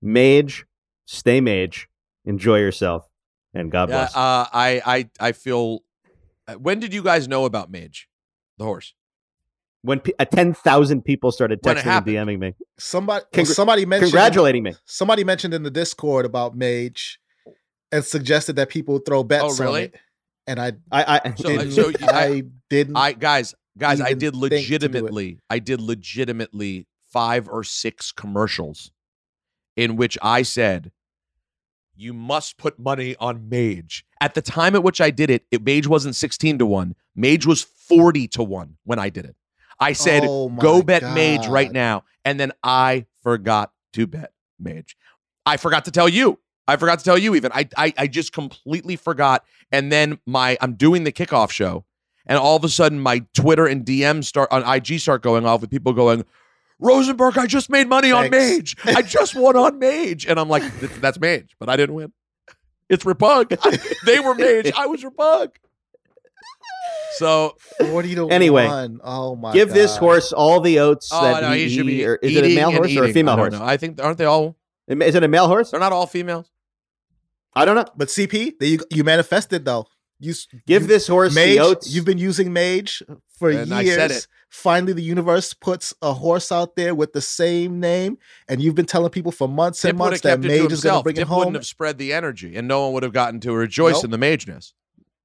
Mage, stay Mage, enjoy yourself, and God
Yeah.
bless.
Uh, I I I feel. uh, When did you guys know about Mage, the horse?
when pe- uh, ten thousand people started texting and. DMing me,
somebody well,
Congr-
somebody mentioned
congratulating me.
somebody mentioned in the Discord about Mage and suggested that people throw bets
Oh, really?
on it. And I
I, I
So-
didn't, uh,
so [laughs] I-
I didn't
I guys, guys, I did
think to do it.
legitimately, I did legitimately five or six commercials in which I said, "You must put money on Mage." At the time at which I did it, it Mage wasn't sixteen to one. Mage was forty to one when I did it. I said,
Oh
"Go bet Mage right now," and then I forgot to bet Mage. I forgot to tell you. I forgot to tell you even. I, I I just completely forgot. And then my I'm doing the kickoff show, and all of a sudden my Twitter and DM start on IG start going off with people going, Rosenberg, I just made money on Mage. I just won on Mage, and I'm like, that's Mage, but I didn't win. It's Repug. [laughs] they were Mage. I was Repug. So
40 to
Anyway,
1. Oh my
Give this horse all the oats
oh
that
no,
he,
he should be.
or is it a male
and
horse or a female
I
horse?
know. I think aren't they all?
Is it a male horse?
They're not all females.
I don't know.
But CP, there you, you manifested though. You
Give
you-
this horse
Mage.
the oats.
You've been using Mage for
And I
years.
said it.
Finally, the universe puts a horse out there with the same name, and you've been telling people for months and months that
kept it to
Mage is going to bring
Tip
it home.
wouldn't have spread the energy, and no one would have gotten to rejoice
Nope.
in the mageness.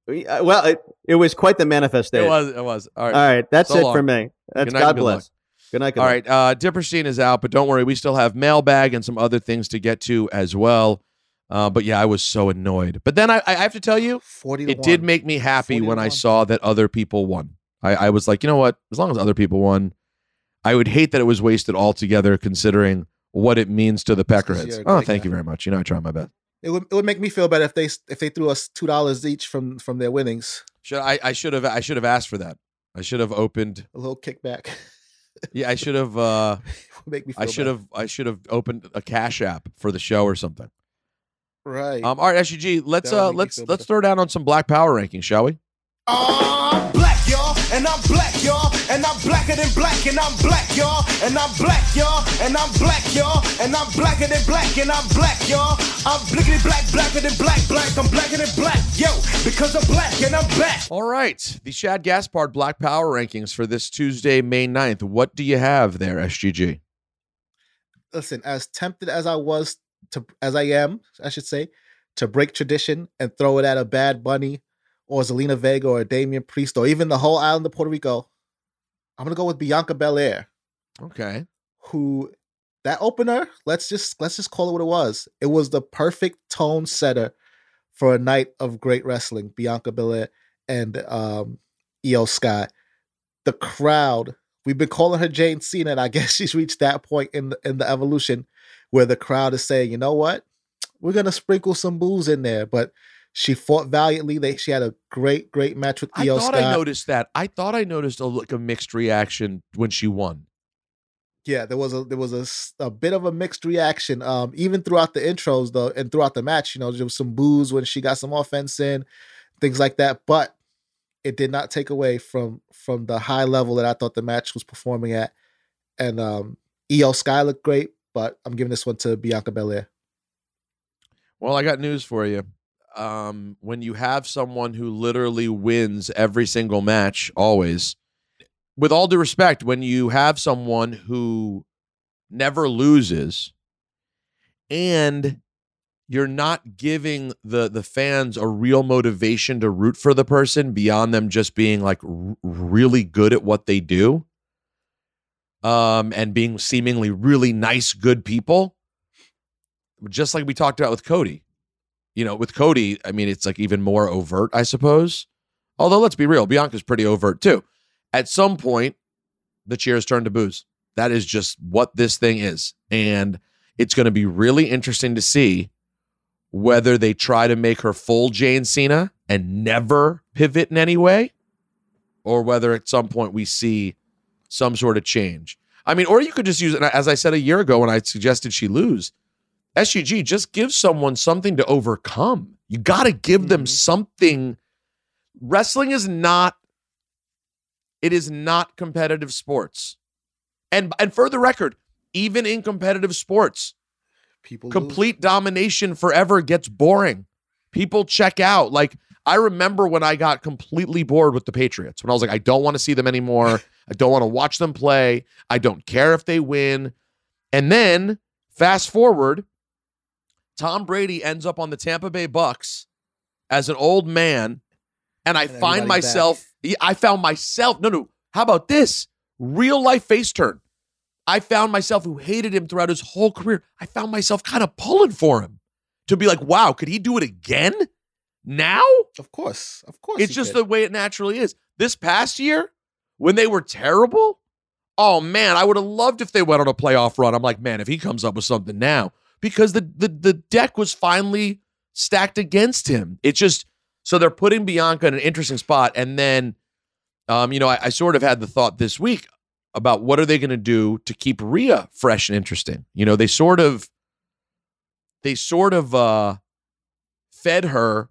Uh, well, it, it was quite the manifestation.
It was. It was. All right.
All right, that's
So
it
long.
for me. That's
night
God
and good
bless. Good night. Good
All
luck.
right. Uh, Dipperstein is out, but don't worry, we still have mailbag and some other things to get to as well. Uh, but yeah, I was so annoyed. But then I, I have to tell you,
40 to
it did make me happy when I
1.
saw that other people won. I, I was like, you know what? As long as other people won, I would hate that it was wasted altogether, considering what it means to the Peckerheads. Oh, thank
guy.
you very much. You know, I try my best.
It would, it would make me feel better if they if they threw us two dollars each from from their winnings.
Should I? I should have. I should have asked for that. I should have opened.
A little kickback
Yeah, I should have. [laughs] Uh,
make me. Feel
I should have. I should have opened a cash app for the show or something.
Right.
Um, all right, SUG, let's
That would
uh let's let's throw down on some Black Power rankings, shall we?
I'm black, y'all, and I'm black, y'all, and I'm blacker than black, and I'm black, y'all, and I'm black, y'all, and I'm black, y'all, and I'm blacker than black, and I'm black, y'all. I'm blickety black, blacker than black, black, I'm blacker than black, yo, because I'm black and I'm back.
All right, the Shad Gaspard Black Power rankings for this Tuesday, May 9th. What do you have there, SGG?
Listen, as tempted as I was to, as I am, I should say, to break tradition and throw it at a Bad Bunny or Zelina Vega or Damian Priest or even the whole island of Puerto Rico, I'm gonna go with Bianca Belair,
Okay.
who that opener, let's just let's just call it what it was. It was the perfect tone setter for a night of great wrestling. Bianca Belair and um, Iyo Sky. The crowd, we've been calling her Jane Cena, and I [laughs] guess she's reached that point in the, in the evolution where the crowd is saying, you know what, we're gonna sprinkle some booze in there, but. She fought valiantly. They she had a great, great match with
I thought
Sky.
I noticed that. I thought I noticed a like a mixed reaction when she won.
yeah there was a there was a, a bit of a mixed reaction um even throughout the intros though and throughout the match you know there was some booze when she got some offense in things like that but it did not take away from from the high level that i thought the match was performing at and um iyo sky looked great but i'm giving this one to bianca belair
Well, I got news for you. Um, when you have someone who literally wins every single match, always, with all due respect, when you have someone who never loses and you're not giving the the fans a real motivation to root for the person beyond them just being like r- really good at what they do um and being seemingly really nice good people just like we talked about with Cody you know, with Cody, I mean, it's like even more overt, I suppose. Although, let's be real, Bianca's pretty overt too. At some point, the cheers turn to booze. That is just what this thing is. And it's going to be really interesting to see whether they try to make her full Jane Cena and never pivot in any way, or whether at some point we see some sort of change. I mean, or you could just use it, as I said a year ago when I suggested she lose. SUG just give someone something to overcome. You got to give them mm-hmm. something. Wrestling is not it is not competitive sports. And and for the record, even in competitive sports,
people lose.
complete domination forever gets boring. People check out. Like I remember when I got completely bored with the Patriots, when I was like, I don't want to see them anymore. [laughs] I don't want to watch them play. I don't care if they win. And then fast forward, Tom Brady ends up on the Tampa Bay Bucks as an old man, and I
And
find myself. I found myself. No, no. How about this? Real life face turn. I found myself who hated him throughout his whole career. I found myself kind of pulling for him to be like, wow, could he do it again? Now?
of course of course
It's just
could.
the way it naturally is. This past year, when they were terrible, oh man, I would have loved if they went on a playoff run. I'm like, man, if he comes up with something now, because the the the deck was finally stacked against him. It just so they're putting Bianca in an interesting spot, and then, um, you know, I, I sort of had the thought this week about what are they going to do to keep Rhea fresh and interesting. You know, they sort of, they sort of uh fed her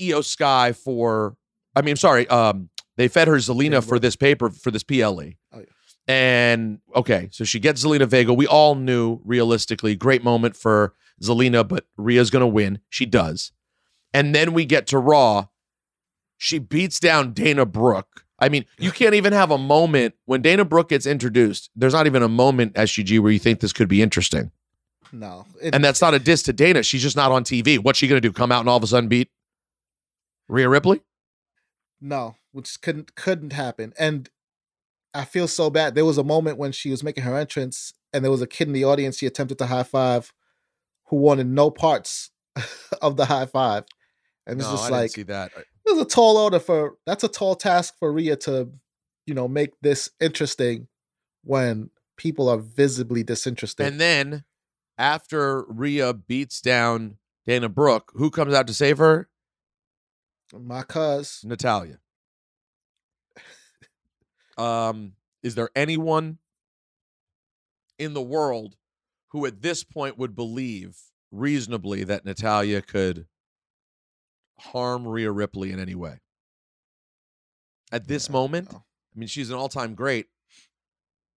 Iyo Sky for I mean, sorry, um, they fed her Zelina for this paper for this PLE.
Oh, yeah.
And okay, so she gets Zelina Vega. We all knew realistically, great moment for Zelina, but Rhea's gonna win. She does. And then we get to Raw. She beats down Dana Brooke. I mean, [laughs] you can't even have a moment when Dana Brooke gets introduced. There's not even a moment, SGG, where you think this could be interesting.
no it,
And that's not a diss to Dana. She's just not on TV. What's she going to do? Come out and all of a sudden beat Rhea Ripley?
No, which couldn't couldn't happen. And I feel so bad. There was a moment when she was making her entrance, and there was a kid in the audience she attempted to high five, who wanted no parts [laughs] of the high five. And it's just like
see that.
it was a tall order for that's a tall task for Rhea to, you know, make this interesting when people are visibly disinterested.
And then after Rhea beats down Dana Brooke, who comes out to save her?
My cuz
Natalya. Um, is there anyone in the world who at this point would believe reasonably that Natalya could harm Rhea Ripley in any way? At this
Yeah,
moment,
no.
I mean, she's an all-time great,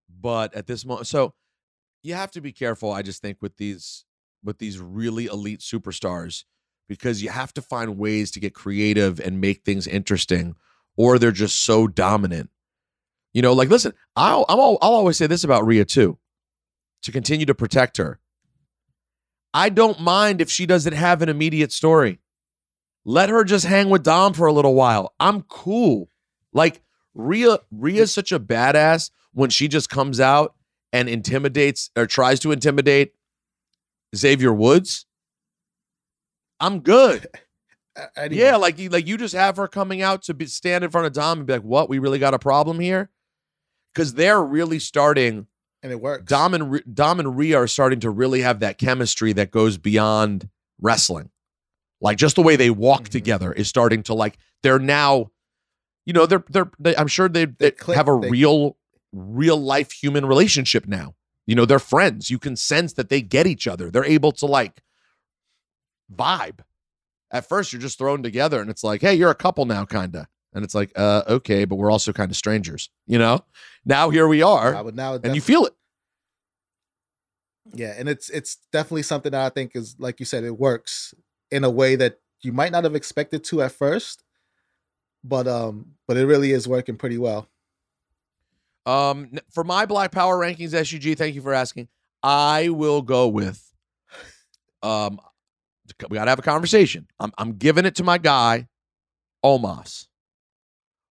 but at this moment, so you have to be careful. I just think with these with these really elite superstars because you have to find ways to get creative and make things interesting, or they're just so dominant. You know, like listen, I'll I'm all, I'll always say this about Rhea too, to continue to protect her. I don't mind if she doesn't have an immediate story. Let her just hang with Dom for a little while. I'm cool. Like Rhea, Rhea's such a badass when she just comes out and intimidates or tries to intimidate Xavier Woods, I'm good. [laughs]
Anyway,
Yeah, like like you just have her coming out to be stand in front of Dom and be like, "What? We really got a problem here?" Because they're really starting.
and it works.
Dom and Rhea- Dom and Rhea are starting to really have that chemistry that goes beyond wrestling. Like just the way they walk
Mhm.
together is starting to like. They're now, you know, they're they're. They, I'm sure they, they
click,
have a
they-
real, real life human relationship now. You know, they're friends. You can sense that they get each other. They're able to like vibe. At first, you're just thrown together, and it's like, hey, you're a couple now, kinda. And it's like, uh, okay, but we're also kind of strangers, you know. Now here we are,
I would now
and you feel it.
yeah, and it's it's definitely something that I think is like you said, it works in a way that you might not have expected to at first, but um, but it really is working pretty well.
Um, for my Black Power rankings, SUG, thank you for asking. I will go with, um, we got to have a conversation. I'm, I'm giving it to my guy, Omos,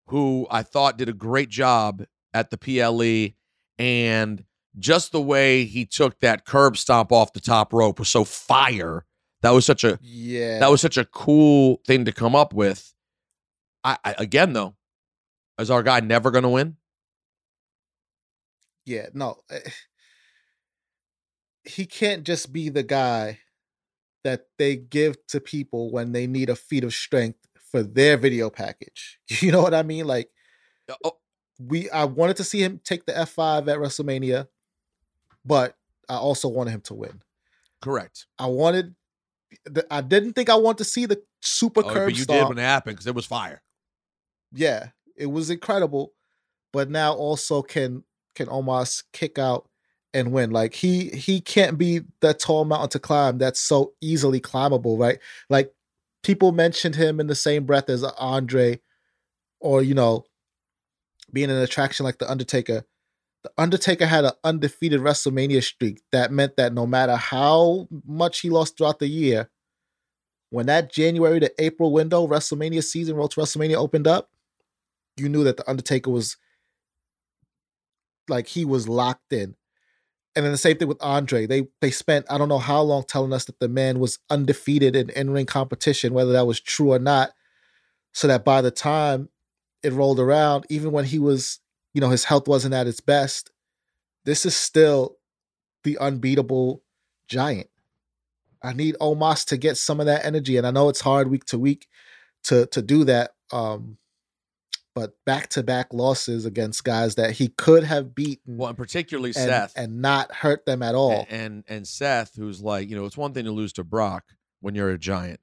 who I thought did a great job at the PLE. And just the way he took that curb stomp off the top rope was so fire. That was such a
Yeah,
that was such a cool thing to come up with. I, I again though, is our guy never going to win?
yeah. No, eh, he can't just be the guy that they give to people when they need a feat of strength for their video package. [laughs] You know what I mean? Like uh,
Oh,
we I wanted to see him take the F5 at WrestleMania, but I also wanted him to win.
correct.
I wanted the- I didn't think I wanted to see the super
Oh,
curb
but you did when it happened because it was fire.
yeah, it was incredible. But now also can can Omos kick out and win. Like he he can't be that tall mountain to climb that's so easily climbable, right? Like people mentioned him in the same breath as Andre, or you know, being an attraction like the Undertaker. The Undertaker had an undefeated WrestleMania streak that meant that no matter how much he lost throughout the year, when that January to April window, WrestleMania season, Road to WrestleMania opened up, you knew that the Undertaker was like he was locked in. And then the same thing with Andre. They they spent I don't know how long telling us that the man was undefeated in in-ring competition, whether that was true or not. So that by the time it rolled around, even when he was, you know, his health wasn't at its best, this is still the unbeatable giant. I need Omos to get some of that energy, and I know it's hard week to week to to do that. Um, but back to back losses against guys that he could have beaten
Well, and particularly
and,
Seth
and not hurt them at all.
and, and and Seth, who's like, you know, it's one thing to lose to Brock when you're a giant.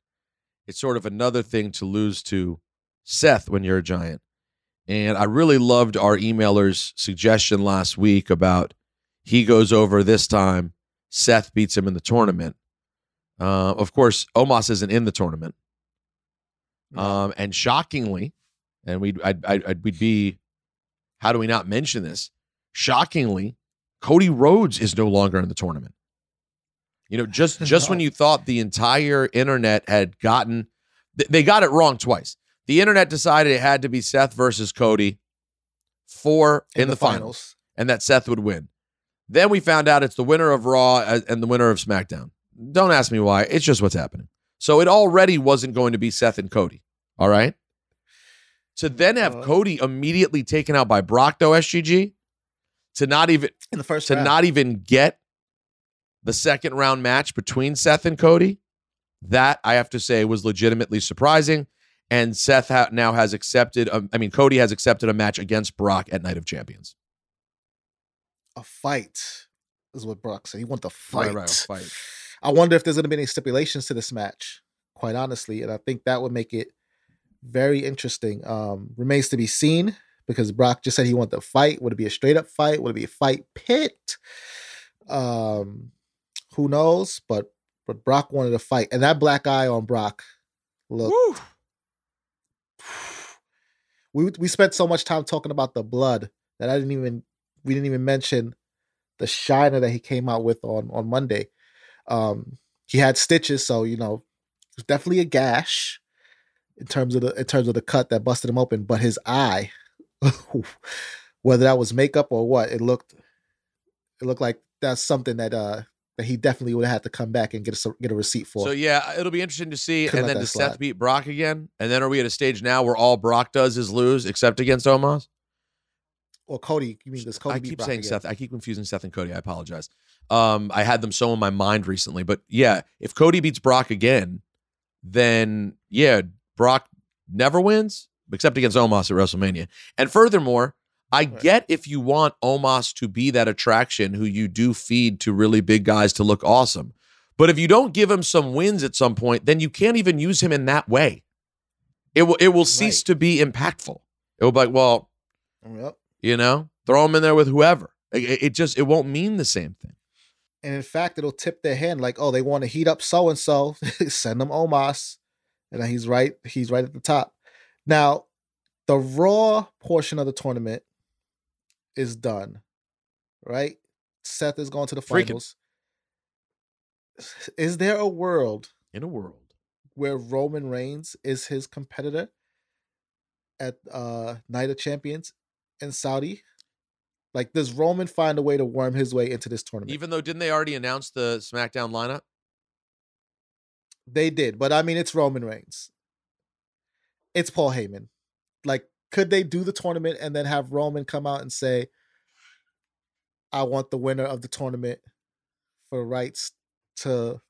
It's sort of another thing to lose to Seth when you're a giant. And I really loved our emailer's suggestion last week about he goes over this time, Seth beats him in the tournament. Uh, of course, Omos isn't in the tournament. Um, and shockingly, and we'd I'd, I'd, I'd we'd be, how do we not mention this? Shockingly, Cody Rhodes is no longer in the tournament. You know, just [laughs] just when you thought the entire internet had gotten, they got it wrong twice. The internet decided it had to be Seth versus Cody for in, the, finals, and that Seth would win. Then we found out it's the winner of Raw uh, and the winner of SmackDown. Don't ask me why. It's just what's happening. So it already wasn't going to be Seth and Cody. All right. To then have. Cody immediately taken out by Brock, though, SGG, to not even
in the first
to
round.
not even get the second round match between Seth and Cody, that I have to say was legitimately surprising. And Seth ha- now has accepted, um, I mean, Cody has accepted a match against Brock at Night of Champions.
a fight is what Brock said. He wanted to fight.
Right, right, a fight.
I wonder if there's going to be any stipulations to this match, quite honestly. And I think that would make it very interesting. Um, remains to be seen because Brock just said he wanted to fight. Would it be a straight up fight? Would it be a fight pit? Um, who knows? But but Brock wanted to fight, and that black eye on Brock. Look, [sighs] we we spent so much time talking about the blood that I didn't even we didn't even mention the shiner that he came out with on on Monday. Um, he had stitches, so you know, it was definitely a gash in terms of the in terms of the cut that busted him open. But his eye, [laughs] whether that was makeup or what, it looked it looked like that's something that uh that he definitely would have had to come back and get a get a receipt for.
So yeah, it'll be interesting to see.
Couldn't
and then does Seth beat Brock again? And then are we at a stage now where all Brock does is lose, except against Omos?
Well, Cody, you mean this Cody?
I
beat
keep
Brock
saying
again.
Seth. I keep confusing Seth and Cody. I apologize. Um, I had them so in my mind recently, but yeah, if Cody beats Brock again, then yeah, Brock never wins except against Omos at WrestleMania. And furthermore, I get if you want Omos to be that attraction who you do feed to really big guys to look awesome. But if you don't give him some wins at some point, then you can't even use him in that way. It will it will cease
Right.
to be impactful. It will be like, well,
Yep.
you know, throw him in there with whoever. It, it- just it won't mean the same thing.
And in fact, it'll tip their hand like, oh, they want to heat up so and so, send them Omos, and he's right. He's right at the top. Now, the Raw portion of the tournament is done, right? Seth is going to the
Freaking-
finals. Is there a world
In a world.
where Roman Reigns is his competitor at uh Night of Champions in Saudi? Like, does Roman find a way to worm his way into this tournament?
Even though didn't they already announce the SmackDown lineup?
They did, but I mean, it's Roman Reigns. It's Paul Heyman. Like, could they do the tournament and then have Roman come out and say, "I want the winner of the tournament for rights to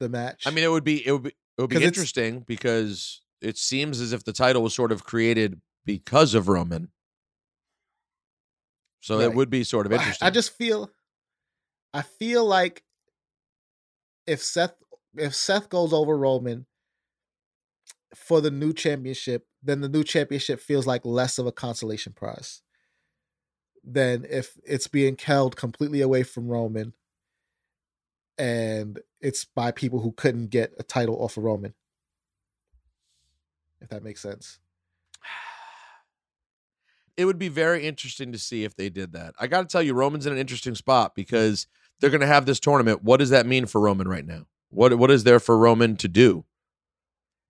the match"?
I mean, it would be it would be it would be interesting because it seems as if the title was sort of created because of Roman. So it would be sort of
But I-
interesting.
I just feel, I feel like if Seth if Seth goes over Roman for the new championship, then the new championship feels like less of a consolation prize than if it's being held completely away from Roman and it's by people who couldn't get a title off of Roman. If that makes sense. [sighs]
it would be very interesting to see if they did that. I got to tell you, Roman's in an interesting spot because they're going to have this tournament. What does that mean for Roman right now? What what is there for Roman to do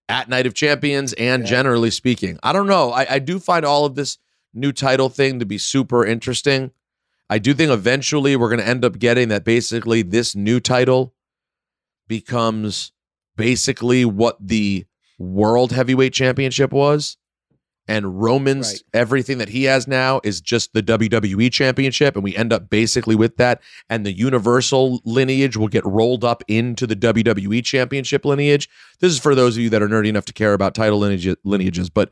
at Night of Champions and
Yeah.
generally speaking? I don't know. I, I do find all of this new title thing to be super interesting. I do think eventually we're going to end up getting that basically this new title becomes basically what the World Heavyweight Championship was. And Roman's
Right.
everything that he has now is just the WWE Championship. And we end up basically with that. And the Universal lineage will get rolled up into the WWE Championship lineage. This is for those of you that are nerdy enough to care about title lineage, lineages, but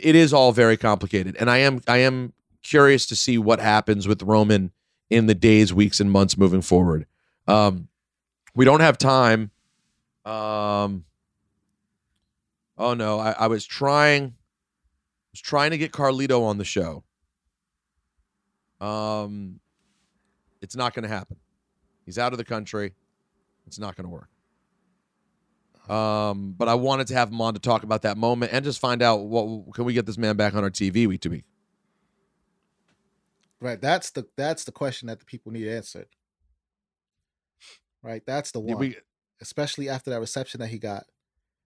it is all very complicated. And I am I am curious to see what happens with Roman in the days, weeks, and months moving forward. Um, we don't have time. Um, oh no, I, I was trying, was trying to get Carlito on the show. Um, it's not going to happen. He's out of the country. It's not going to work. Um, but I wanted to have him on to talk about that moment and just find out what can we get this man back on our TV week to week.
Right. That's the that's the question that the people need answered. Right. That's the one.
we-
Especially after that reception that he got.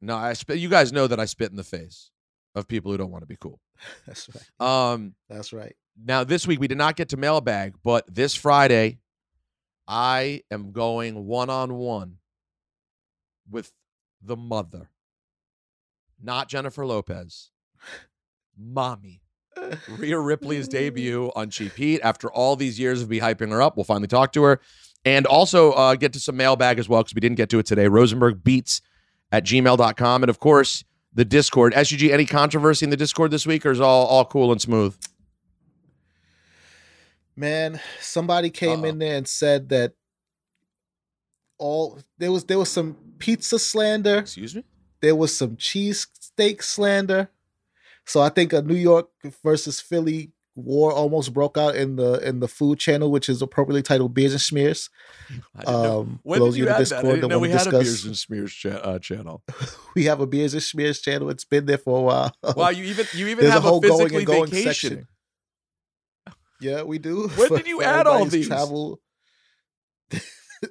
No, I spit. You guys know that I spit in the face of people who don't want to be cool. [laughs]
That's right.
Um,
That's right.
now this week we did not get to mailbag, but this Friday, I am going one on one with the mother, not Jennifer Lopez, mommy. Rhea Ripley's debut [laughs] on Cheap Heat after all these years of me hyping her up. We'll finally talk to her. And also uh, get to some mailbag as well because we didn't get to it today. Rosenberg Beats at gmail.com. And of course, the Discord. SUG, any controversy in the Discord this week or is all, all cool and smooth?
Man, somebody came
Uh-oh.
in there and said that all there was there was some pizza slander,
Excuse me?
there was some cheesesteak slander. So I think a New York versus Philly war almost broke out in the in the food channel, which is appropriately titled Beers and Smears. Um,
When
those
did you add
the
that? I
Discord
didn't know we had a
discuss-
Beers and Smears cha- uh, channel. [laughs]
we have a Beers and Smears channel. It's been there for a while.
Wow, [laughs] you even you even
There's
have a,
whole going
physically
and going
vacationing.
section. Yeah, we do.
When
For- [laughs]
did you add all these?
Travel.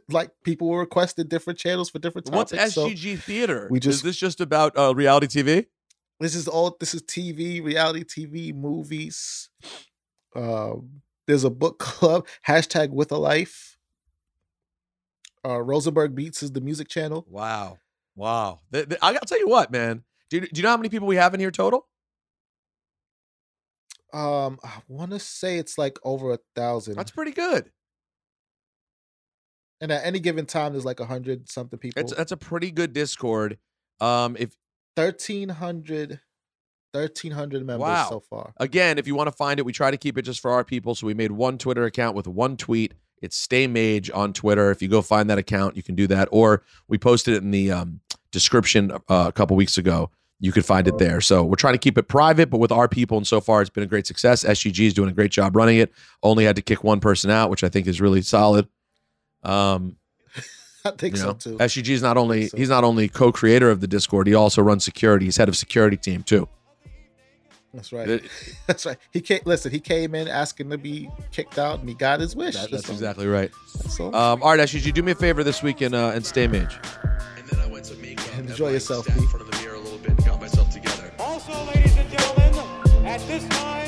like people were requested different channels for different
What's
topics. so
SGG Theater?
we
Is
just-
this just about uh, reality TV?
This is all. This is TV, reality TV, movies. Um, There's a book club [laughs] hashtag with a life. Uh, Rosenberg Beats is the music channel.
Wow. Wow. Th- th- I gotta tell you what, man. Do you, do you know how many people we have in here total?
Um, I want to say it's like over a thousand.
That's pretty good.
and at any given time, there's like a hundred something people.
It's that's a pretty good Discord. Um, if
1300, 1300 members
Wow.
so far.
again, if you want to find it, we try to keep it just for our people. So we made one Twitter account with one tweet. It's Stay Maj on Twitter. If you go find that account, you can do that. Or we posted it in the um, description uh, a couple weeks ago. You could find it there. So we're trying to keep it private, but with our people, and so far it's been a great success. SGG is doing a great job running it. Only had to kick one person out, which I think is really solid. Um, [laughs]
I think
you
so
know,
too.
SGG is not only
so.
he's not only co-creator of the Discord, he also runs security. He's head of security team too.
That's right.
It- [laughs]
That's right. He came. Listen, he came in asking to be kicked out, and he got his wish.
That- that's
all.
exactly right.
That's all.
Um, all right, SGG, do me a favor this week and uh, and stay maj.
Enjoy yourself,
in front of the mirror a little bit and got myself together.
Also, ladies and gentlemen, at this time,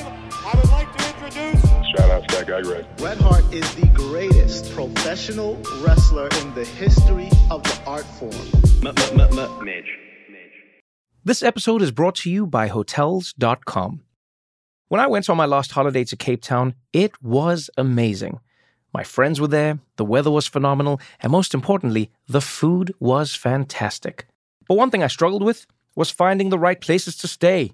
introduce
Shout out Stat Guy Greg.
Bret Hart is the greatest professional wrestler in the history of the art form.
Midge.
This episode is brought to you by Hotels.com. When I went on my last holiday to Cape Town, it was amazing. My friends were there, the weather was phenomenal, and most importantly, the food was fantastic. But one thing I struggled with was finding the right places to stay.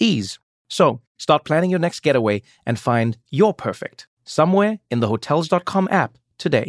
Ease. So start planning your next getaway and find your perfect somewhere in the Hotels.com app today.